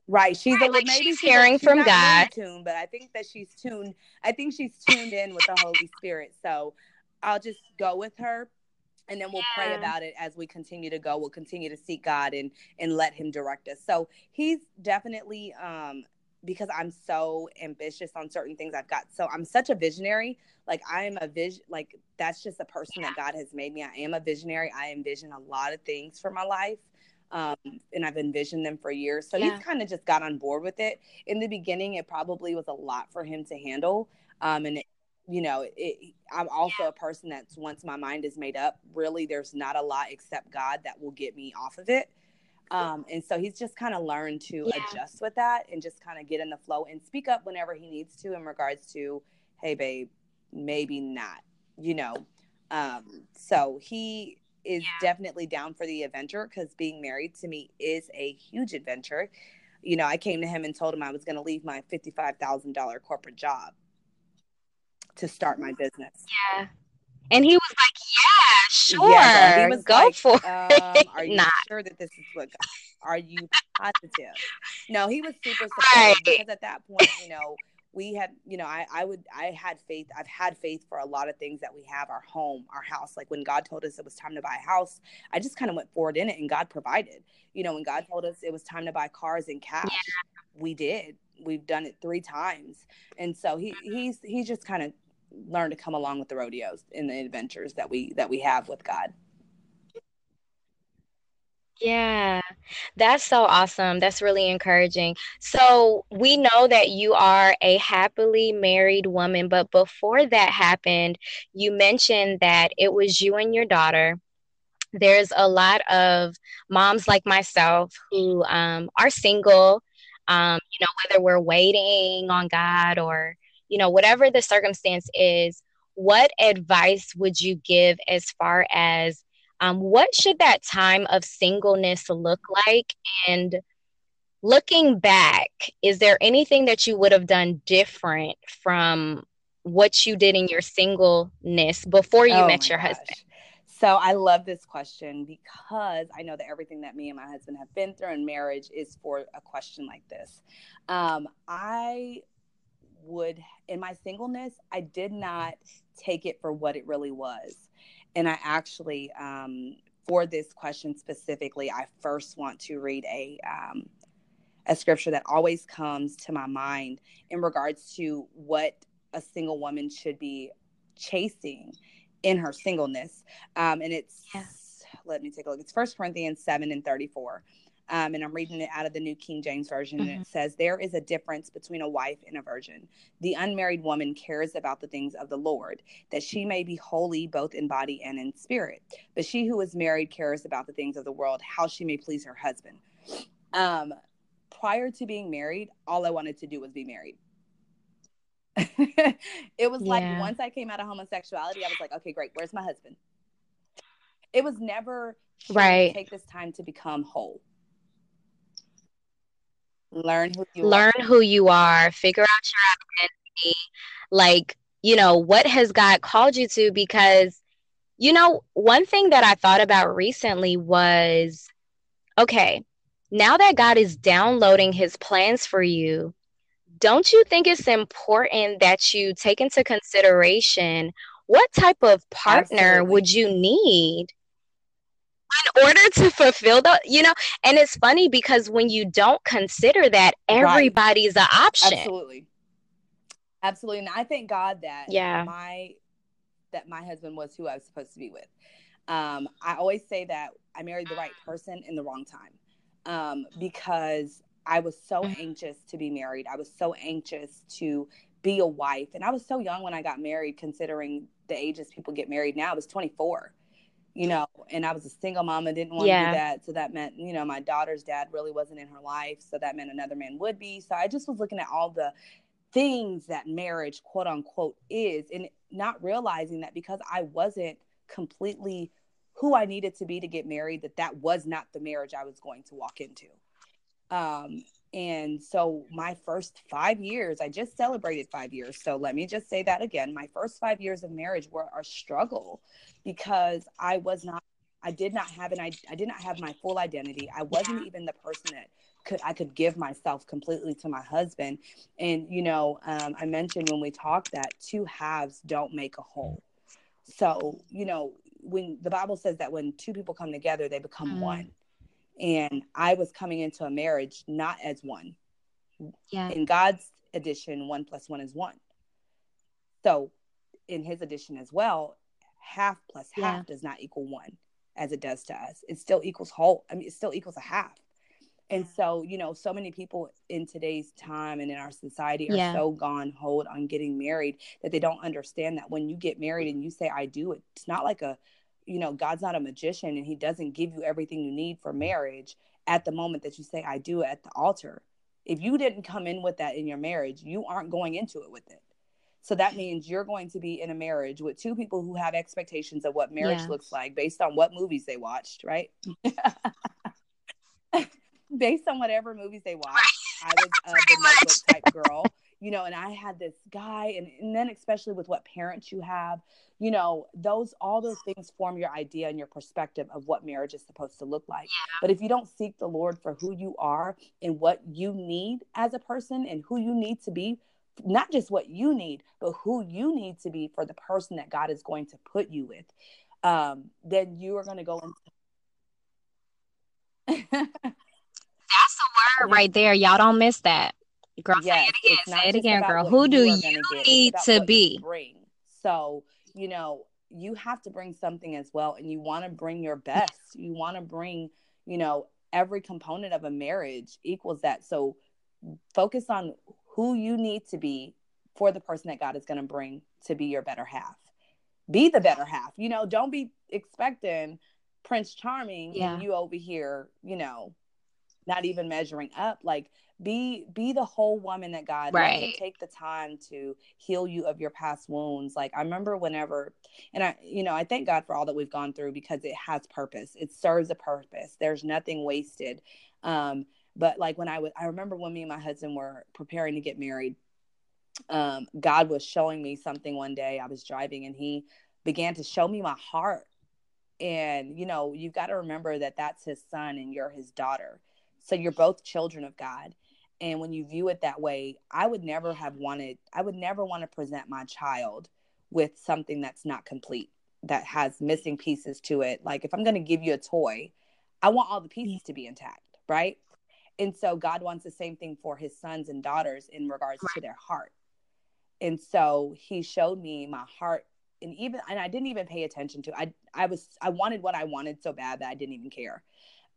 Right, she's right, a, like maybe she's, hearing she's from God. Tune, but I think that she's tuned. I think she's tuned in with the Holy Spirit. So I'll just go with her, and then we'll yeah. pray about it as we continue to go. We'll continue to seek God and and let Him direct us. So He's definitely um, because I'm so ambitious on certain things I've got. So I'm such a visionary. Like I am a vision like that's just a person that God has made me. I am a visionary. I envision a lot of things for my life. Um, and I've envisioned them for years. So yeah. he's kind of just got on board with it. In the beginning, it probably was a lot for him to handle. Um, and it, you know, it, I'm also yeah. a person that's once my mind is made up, really, there's not a lot except God that will get me off of it. Um, and so he's just kind of learned to yeah. adjust with that and just kind of get in the flow and speak up whenever he needs to in regards to, hey, babe, maybe not, you know. Um, so he is yeah. definitely down for the adventure because being married to me is a huge adventure. You know, I came to him and told him I was going to leave my $55,000 corporate job to start my business. Yeah. And he was like, "Yeah, sure, yeah, he was go like, for um, it." *laughs* Are you Not. sure that this is what? Are you positive? no, he was super supportive right. because at that point, you know, we had, you know, I, I would, I had faith. I've had faith for a lot of things that we have. Our home, our house. Like when God told us it was time to buy a house, I just kind of went forward in it, and God provided. You know, when God told us it was time to buy cars and cash, yeah. we did. We've done it three times, and so he he's he's just kind of learn to come along with the rodeos and the adventures that we that we have with God. Yeah, that's so awesome. That's really encouraging. So, we know that you are a happily married woman, but before that happened, you mentioned that it was you and your daughter. There's a lot of moms like myself who um, are single, um, you know, whether we're waiting on God or you know, whatever the circumstance is, what advice would you give as far as um, what should that time of singleness look like? And looking back, is there anything that you would have done different from what you did in your singleness before you oh met your gosh. husband? So I love this question because I know that everything that me and my husband have been through in marriage is for a question like this. Um, I would, in my singleness, I did not take it for what it really was. And I actually, um, for this question specifically, I first want to read a um, a scripture that always comes to my mind in regards to what a single woman should be chasing in her singleness. Um, and it's, let me take a look. It's First Corinthians 7 and 34. Um, and I'm reading it out of the New King James Version. Mm-hmm. And it mm-hmm. says, There is a difference between a wife and a virgin. The unmarried woman cares about the things of the Lord, that she may be holy both in body and in spirit. But she who is married cares about the things of the world, how she may please her husband. Um, prior to being married, all I wanted to do was be married. *laughs* it was yeah. like once I came out of homosexuality, I was like, okay, great. Where's my husband? It was never right. Take this time to become whole. Learn who you learn are. who you are. Figure out your identity. Like you know what has God called you to? Because you know one thing that I thought about recently was, okay, now that God is downloading His plans for you don't you think it's important that you take into consideration what type of partner Absolutely. would you need in order to fulfill the you know and it's funny because when you don't consider that everybody's right. an option absolutely absolutely and i thank god that yeah my that my husband was who i was supposed to be with um i always say that i married the right person in the wrong time um because I was so mm-hmm. anxious to be married. I was so anxious to be a wife. And I was so young when I got married, considering the ages people get married now. I was 24, you know, and I was a single mom and didn't want yeah. to do that. So that meant, you know, my daughter's dad really wasn't in her life. So that meant another man would be. So I just was looking at all the things that marriage, quote unquote, is, and not realizing that because I wasn't completely who I needed to be to get married, that that was not the marriage I was going to walk into. Um, and so my first five years, I just celebrated five years. So let me just say that again. My first five years of marriage were a struggle because I was not, I did not have an, I, I did not have my full identity. I wasn't even the person that could, I could give myself completely to my husband. And, you know, um, I mentioned when we talked that two halves don't make a whole. So, you know, when the Bible says that when two people come together, they become mm. one and I was coming into a marriage not as one. Yeah. In God's edition, one plus one is one. So, in His edition as well, half plus half yeah. does not equal one, as it does to us. It still equals whole. I mean, it still equals a half. And so, you know, so many people in today's time and in our society are yeah. so gone hold on getting married that they don't understand that when you get married and you say I do, it's not like a you know, God's not a magician and he doesn't give you everything you need for marriage at the moment that you say, I do at the altar. If you didn't come in with that in your marriage, you aren't going into it with it. So that means you're going to be in a marriage with two people who have expectations of what marriage yeah. looks like based on what movies they watched, right? *laughs* based on whatever movies they watched. I was uh, the notebook type girl you know, and I had this guy, and, and then especially with what parents you have, you know, those all those things form your idea and your perspective of what marriage is supposed to look like. But if you don't seek the Lord for who you are and what you need as a person and who you need to be, not just what you need, but who you need to be for the person that God is going to put you with, um, then you are going to go into. *laughs* That's the word right there. Y'all don't miss that. Girl, yes, say it again. Say it again, girl. Who do you need to be? Bring. So, you know, you have to bring something as well. And you want to bring your best. You want to bring, you know, every component of a marriage equals that. So focus on who you need to be for the person that God is going to bring to be your better half. Be the better half. You know, don't be expecting Prince Charming yeah. and you over here, you know, not even measuring up. Like be be the whole woman that God right. take the time to heal you of your past wounds. Like I remember whenever and I you know, I thank God for all that we've gone through because it has purpose. It serves a purpose. There's nothing wasted. Um but like when I was I remember when me and my husband were preparing to get married um, God was showing me something one day. I was driving and he began to show me my heart. And, you know, you've got to remember that that's his son and you're his daughter. So you're both children of God. And when you view it that way, I would never have wanted, I would never want to present my child with something that's not complete, that has missing pieces to it. Like if I'm going to give you a toy, I want all the pieces to be intact, right? And so God wants the same thing for his sons and daughters in regards to their heart. And so he showed me my heart and even and I didn't even pay attention to I I was I wanted what I wanted so bad that I didn't even care.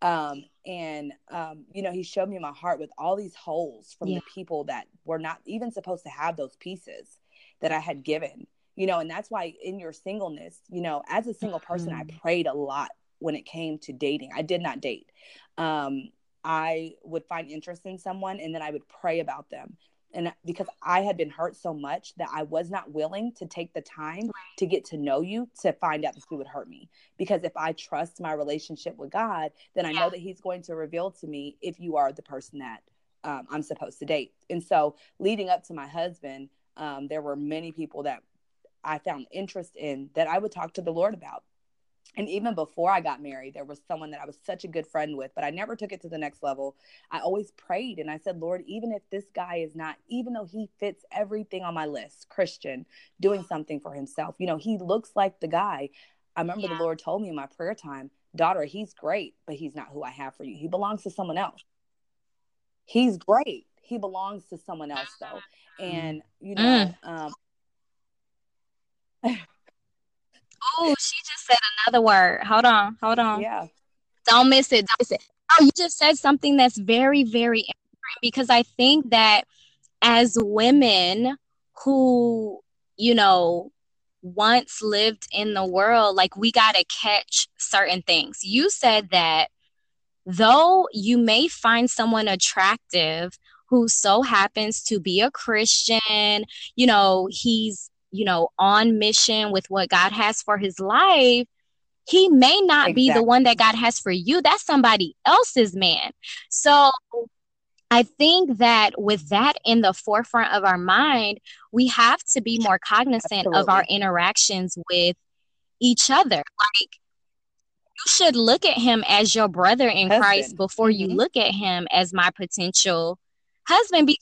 Um and um you know he showed me my heart with all these holes from yeah. the people that were not even supposed to have those pieces that I had given. You know, and that's why in your singleness, you know, as a single person mm-hmm. I prayed a lot when it came to dating. I did not date. Um I would find interest in someone and then I would pray about them. And because I had been hurt so much that I was not willing to take the time to get to know you to find out if you would hurt me. Because if I trust my relationship with God, then I know that He's going to reveal to me if you are the person that um, I'm supposed to date. And so, leading up to my husband, um, there were many people that I found interest in that I would talk to the Lord about and even before I got married, there was someone that I was such a good friend with, but I never took it to the next level. I always prayed and I said, Lord, even if this guy is not, even though he fits everything on my list, Christian, doing *gasps* something for himself, you know, he looks like the guy. I remember yeah. the Lord told me in my prayer time, daughter, he's great, but he's not who I have for you. He belongs to someone else. He's great. He belongs to someone else, though. Mm. And, you know, mm. um, Oh, said another word. Hold on, hold on. Yeah. Don't miss it. Don't miss it. Oh, you just said something that's very, very important because I think that as women who, you know, once lived in the world, like we got to catch certain things. You said that though you may find someone attractive who so happens to be a Christian, you know, he's you know, on mission with what God has for his life, he may not exactly. be the one that God has for you. That's somebody else's man. So I think that with that in the forefront of our mind, we have to be more cognizant Absolutely. of our interactions with each other. Like, you should look at him as your brother in Husband. Christ before mm-hmm. you look at him as my potential husband be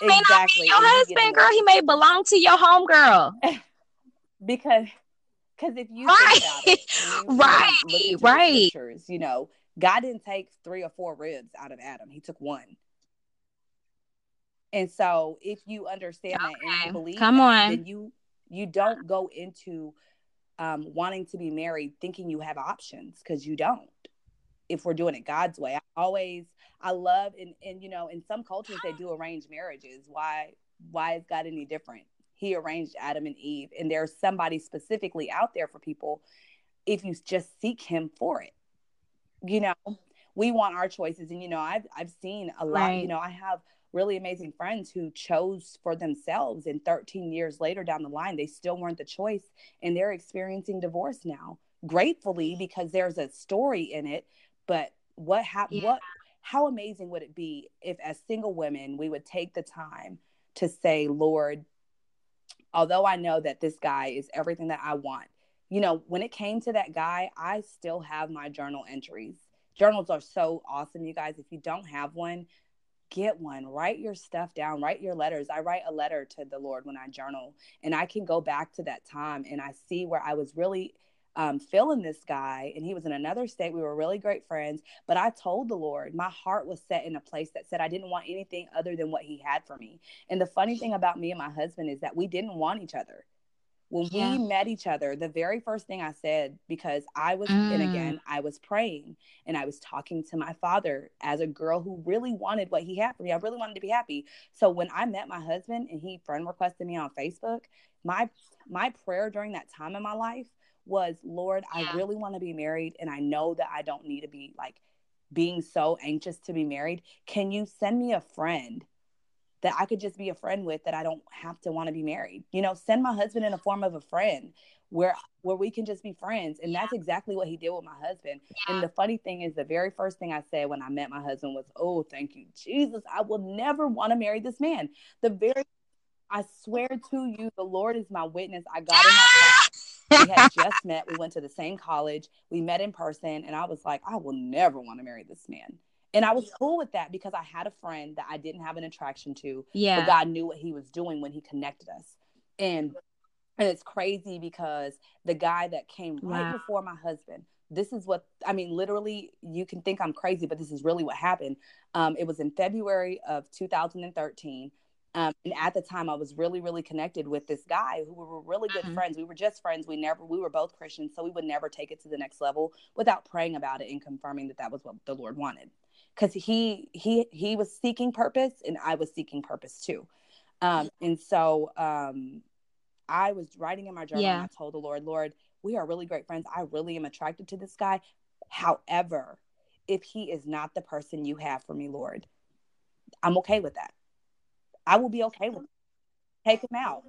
he may exactly. not be your husband, girl. He may belong to your home girl. *laughs* because because if you right, it, you *laughs* right, right, you know, God didn't take three or four ribs out of Adam; He took one. And so, if you understand okay. that and you believe, come on, then you you don't go into um, wanting to be married thinking you have options because you don't. If we're doing it God's way, I always I love and and you know in some cultures they *gasps* do arranged marriages. Why why is God any different? He arranged Adam and Eve, and there's somebody specifically out there for people if you just seek Him for it. You know, we want our choices, and you know I've I've seen a lot. Right. You know I have really amazing friends who chose for themselves and 13 years later down the line they still weren't the choice and they're experiencing divorce now gratefully because there's a story in it but what happened yeah. what how amazing would it be if, as single women, we would take the time to say, Lord, although I know that this guy is everything that I want, you know, when it came to that guy, I still have my journal entries. Journals are so awesome, you guys. If you don't have one, get one. Write your stuff down, write your letters. I write a letter to the Lord when I journal, and I can go back to that time and I see where I was really um, feeling this guy, and he was in another state. We were really great friends, but I told the Lord, my heart was set in a place that said I didn't want anything other than what He had for me. And the funny thing about me and my husband is that we didn't want each other. When yeah. we met each other, the very first thing I said, because I was, mm. and again, I was praying and I was talking to my father as a girl who really wanted what he had for me. I really wanted to be happy. So when I met my husband and he friend requested me on Facebook, my my prayer during that time in my life was, Lord, yeah. I really want to be married and I know that I don't need to be like being so anxious to be married. Can you send me a friend that I could just be a friend with that I don't have to want to be married? You know, send my husband in a form of a friend where where we can just be friends and yeah. that's exactly what he did with my husband yeah. and the funny thing is the very first thing i said when i met my husband was oh thank you jesus i will never want to marry this man the very I swear to you, the Lord is my witness. I got in my. We had just met. We went to the same college. We met in person, and I was like, I will never want to marry this man. And I was cool with that because I had a friend that I didn't have an attraction to. Yeah. But God knew what he was doing when he connected us. And and it's crazy because the guy that came right before my husband, this is what I mean, literally, you can think I'm crazy, but this is really what happened. Um, it was in February of 2013. Um, and at the time, I was really, really connected with this guy who we were really good Mhm. friends. We were just friends. We never, we were both Christians, so we would never take it to the next level without praying about it and confirming that that was what the Lord wanted. Because he, he, he was seeking purpose, and I was seeking purpose too. Um, and so, um, I was writing in my journal Yeah. and I told the Lord, Lord, we are really great friends. I really am attracted to this guy. However, if he is not the person you have for me, Lord, I'm okay with that. I will be okay with it. Take him out.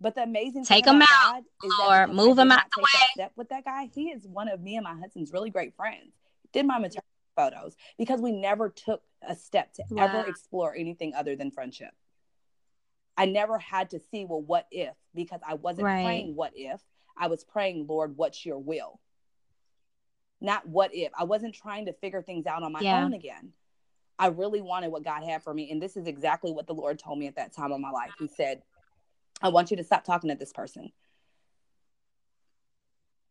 But the amazing Take thing him about out, God is that or move him out take that step with that guy. He is one of me and my husband's really great friends. Did my maternity photos because we never took a step to Wow. ever explore anything other than friendship. I never had to see, well, what if? Because I wasn't Right. praying, what if? I was praying, Lord, what's your will? Not what if. I wasn't trying to figure things out on my Yeah. own again. I really wanted what God had for me. And this is exactly what the Lord told me at that time of my life. He said, I want you to stop talking to this person.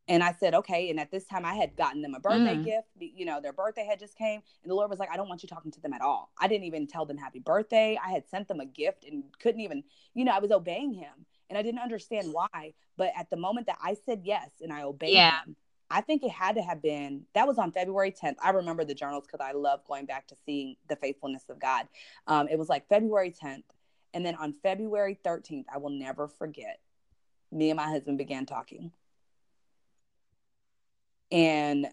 And I said, okay. And at this time, I had gotten them a birthday Mm. gift. You know, their birthday had just came, and the Lord was like, I don't want you talking to them at all. I didn't even tell them happy birthday. I had sent them a gift and couldn't even, you know, I was obeying him, and I didn't understand why. But at the moment that I said yes and I obeyed Yeah. him, I think it had to have been that was on February 10th. I remember the journals because I love going back to seeing the faithfulness of God. Um, it was like February 10th, and then on February 13th, I will never forget. Me and my husband began talking. And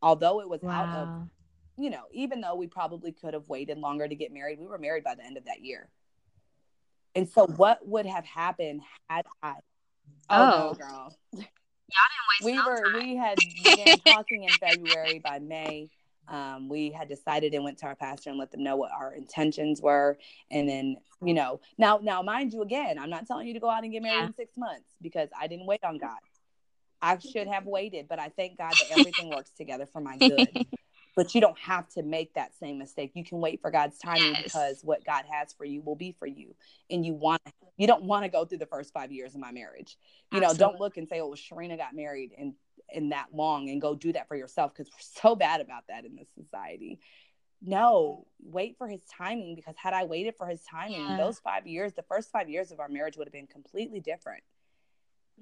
although it was out of, you know, even though we probably could have waited longer to get married, we were married by the end of that year. And so, what would have happened had I? Oh, Oh. no, girl. We didn't waste no were time. we had began *laughs* talking in February. By May, um, we had decided and went to our pastor and let them know what our intentions were. And then, you know, now now mind you, again, I'm not telling you to go out and get married Yeah. in six months because I didn't wait on God. I *laughs* should have waited, but I thank God that everything works together for my good. *laughs* But you don't have to make that same mistake. You can wait for God's timing Yes. because what God has for you will be for you. And you want you don't want to go through the first five years of my marriage. You know, don't look and say, Oh, Sharina got married in in that long and go do that for yourself because we're so bad about that in this society. No, wait for his timing because had I waited for his timing, Yeah. those five years, the first five years of our marriage would have been completely different.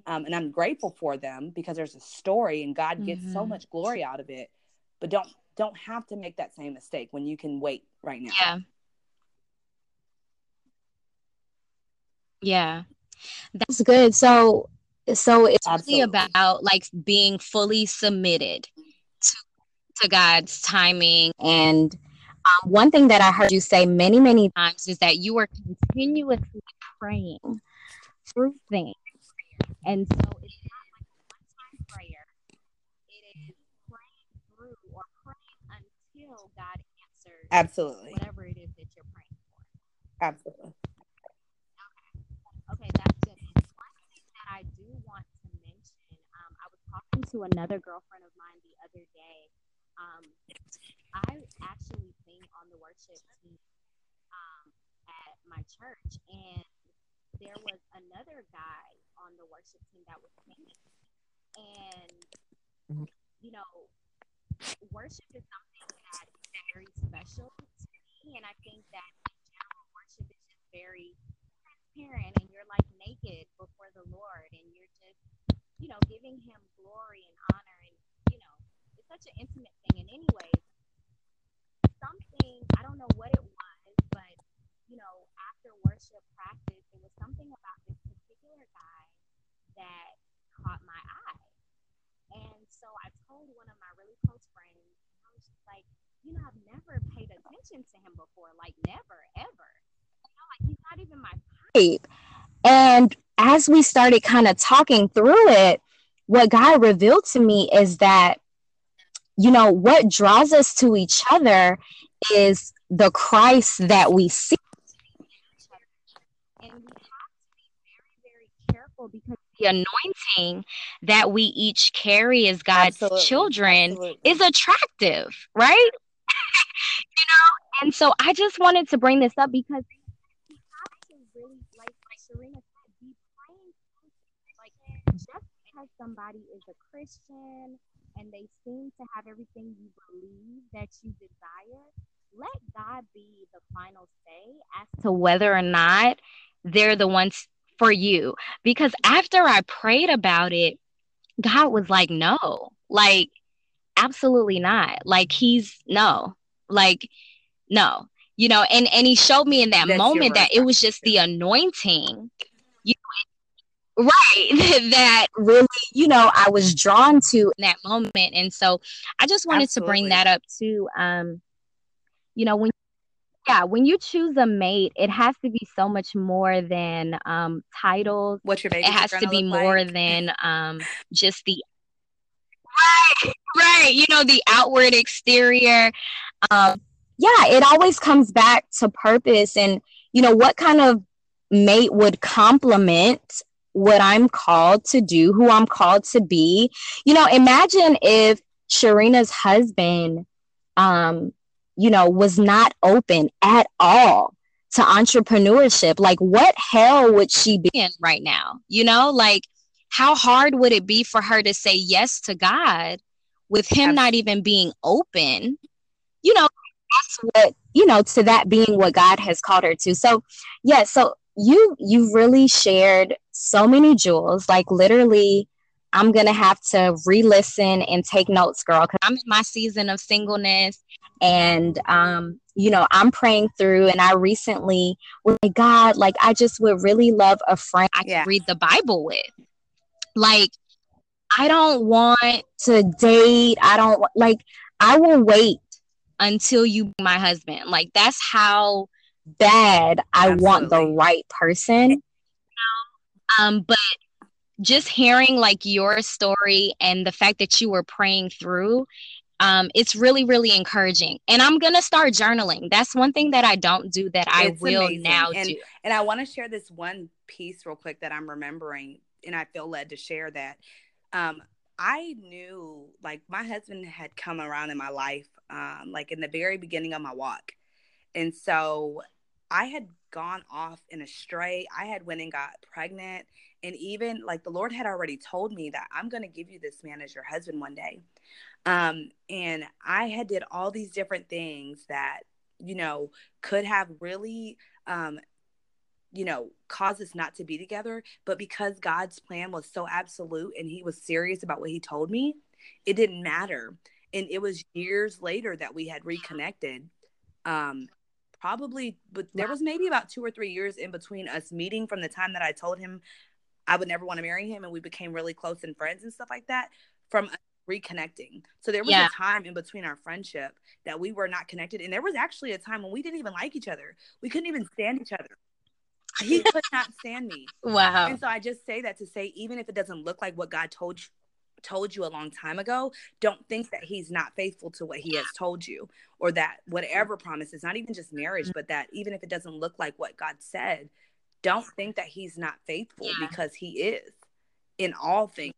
Um, and I'm grateful for them because there's a story and God gets so Mhm. much glory out of it. But don't don't have to make that same mistake when you can wait right now. Yeah. Yeah. That's good. So so it's really about like being fully submitted to to God's timing and um, one thing that I heard you say many many times is that you are continuously praying through things. And so it's not like a one-time prayer. It is praying through or praying until God answers Absolutely. whatever it is that you're praying for. Absolutely. Okay, that's good. And one thing that I do want to mention, um, I was talking to another girlfriend of mine the other day. Um, I actually sing on the worship team um, at my church, and there was another guy on the worship team that was singing. And, you know, worship is something very special to me, and I think that in general, worship is just very transparent and you're like naked before the Lord and you're just, you know, giving him glory and honor and you know, it's such an intimate thing. And anyways, something I don't know what it was, but you know, after worship practice, it was something about this particular guy that caught my eye. And so I told one of my really close friends, I was just like, you know, I've never paid attention to him before, like never, ever. You know, like he's not even my type. And as we started kind of talking through it, what God revealed to me is that, you know, what draws us to each other is the Christ that we see. And we have to be very, very careful because the anointing that we each carry as God's Absolutely. children Absolutely. is attractive, right? You know, and so I just wanted to bring this up because we have to really, like Sharina said, be praying. Like, just because somebody is a Christian and they seem to have everything you believe that you desire, let God be the final say as to whether or not they're the ones for you. Because after I prayed about it, God was like, no, like, absolutely not. Like, he's no, like, no, you know, and, and he showed me in that That's moment that it was just the anointing. You know, *laughs* right *laughs* that really you know i was drawn to in that moment and so i just wanted Absolutely. to bring that up too um you know when yeah when you choose a mate it has to be so much more than um titles what's your baby it has to be more like? than um just the right right you know the outward exterior um yeah it always comes back to purpose and you know what kind of mate would complement what i'm called to do who i'm called to be you know imagine if sharina's husband um you know, was not open at all to entrepreneurship. Like, what hell would she be in right now? You know, like, how hard would it be for her to say yes to God with him not even being open? You know, that's what, you know, to that being what God has called her to. So, yeah, so you you really shared so many jewels, like literally I'm gonna have to re-listen and take notes, girl, because I'm in my season of singleness and um, you know i'm praying through and i recently was like god like i just would really love a friend i yeah. read the bible with like i don't want to date. I don't like i will wait until you my husband. Like that's how bad i Absolutely. want the right person. Um but just hearing like your story and the fact that you were praying through um, it's really really encouraging. And i'm gonna start journaling. That's one thing that i don't do that i it's will amazing. now and, do. and i want to share this one piece real quick that i'm remembering and i feel led to share that um, i knew like my husband had come around in my life um, like in the very beginning of my walk. And so i had gone off in a stray i had went and got pregnant and even like the lord had already told me that i'm going to give you this man as your husband one day. Um, and I had did all these different things that, you know, could have really um, you know, caused us not to be together. But because God's plan was so absolute and he was serious about what he told me, it didn't matter. And it was years later that we had reconnected. Um, probably, but there was maybe about two or three years in between us meeting from the time that I told him I would never want to marry him and we became really close and friends and stuff like that from reconnecting. So there was yeah. a time in between our friendship that we were not connected. And there was actually a time when we didn't even like each other. We couldn't even stand each other. He could not stand me. *laughs* Wow. And so I just say that to say, even if it doesn't look like what God told you, told you a long time ago, don't think that he's not faithful to what he has told you or that whatever promises, not even just marriage, but that even if it doesn't look like what God said, don't think that he's not faithful yeah. because he is in all things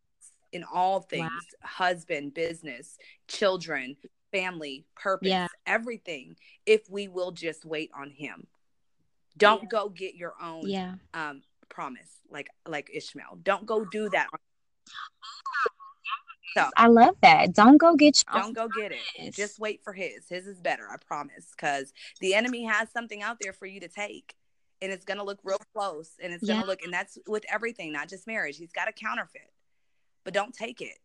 in all things wow. husband, business, children, family, purpose, yeah. everything, if we will just wait on him. Don't yeah. go get your own yeah. um, promise like like Ishmael. Don't go do that. So, I love that. Don't go get your Don't go get it. Just wait for his. His is better, I promise. Because the enemy has something out there for you to take. And it's gonna look real close. And it's gonna look and that's with everything, not just marriage. He's got a counterfeit but don't take it.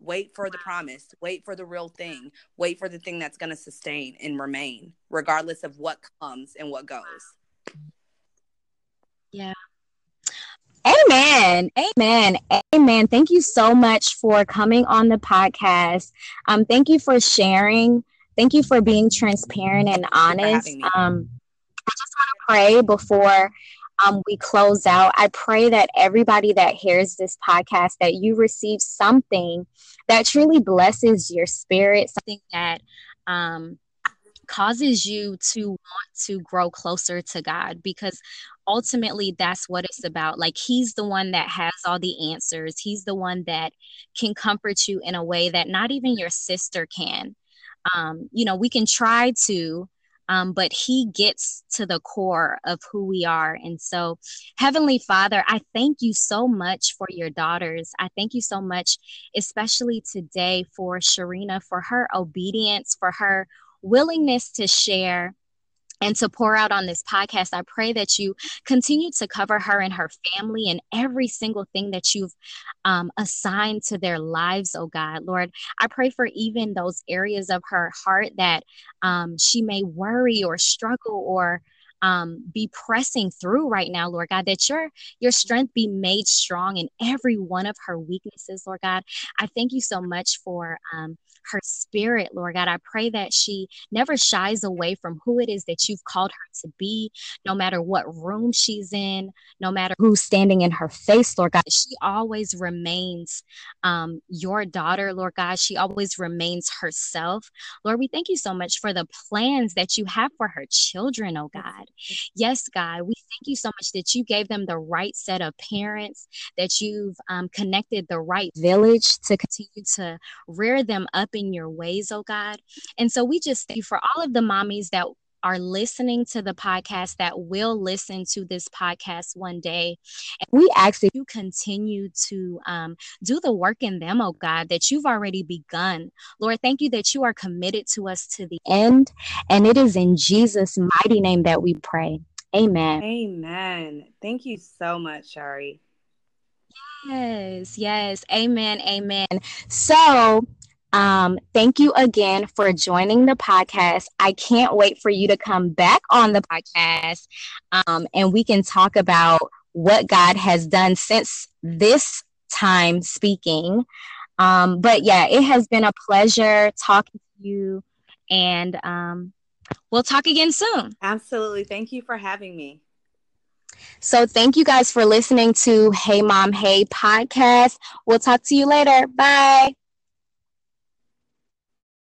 Wait for the promise. Wait for the real thing. Wait for the thing that's going to sustain and remain, regardless of what comes and what goes. Yeah. Amen. Amen. Amen. Thank you so much for coming on the podcast. Um, thank you for sharing. Thank you for being transparent and honest. Um, I just want to pray before um, we close out, I pray that everybody that hears this podcast that you receive something that truly blesses your spirit, something that um, causes you to want to grow closer to God because ultimately that's what it's about. Like he's the one that has all the answers. He's the one that can comfort you in a way that not even your sister can. Um, you know, we can try to, um, but he gets to the core of who we are. And so, Heavenly Father, I thank you so much for your daughters. I thank you so much, especially today, for Sharina, for her obedience, for her willingness to share and to pour out on this podcast. I pray that you continue to cover her and her family and every single thing that you've um, assigned to their lives, oh God. Lord, I pray for even those areas of her heart that um, she may worry or struggle or um, be pressing through right now, Lord God, that your your strength be made strong in every one of her weaknesses, Lord God. I thank you so much for um, her spirit, Lord God. I pray that she never shies away from who it is that you've called her to be, no matter what room she's in, no matter who's standing in her face, Lord God. She always remains um, your daughter, Lord God. She always remains herself. Lord, we thank you so much for the plans that you have for her children, oh God. Yes, God, we thank you so much that you gave them the right set of parents, that you've um, connected the right village to continue to rear them up in your ways, oh God. And so we just thank you for all of the mommies that are listening to the podcast that will listen to this podcast one day. And we ask that you continue to um, do the work in them, oh God, that you've already begun. Lord, thank you that you are committed to us to the end. And it is in Jesus' mighty name that we pray. Amen. Amen. Thank you so much, Shari. Yes, yes. Amen. Amen. So, um, thank you again for joining the podcast. I can't wait for you to come back on the podcast um, and we can talk about what God has done since this time speaking. Um, but yeah, it has been a pleasure talking to you and um, we'll talk again soon. Absolutely. Thank you for having me. So, thank you guys for listening to Hey Mom, Hey podcast. We'll talk to you later. Bye.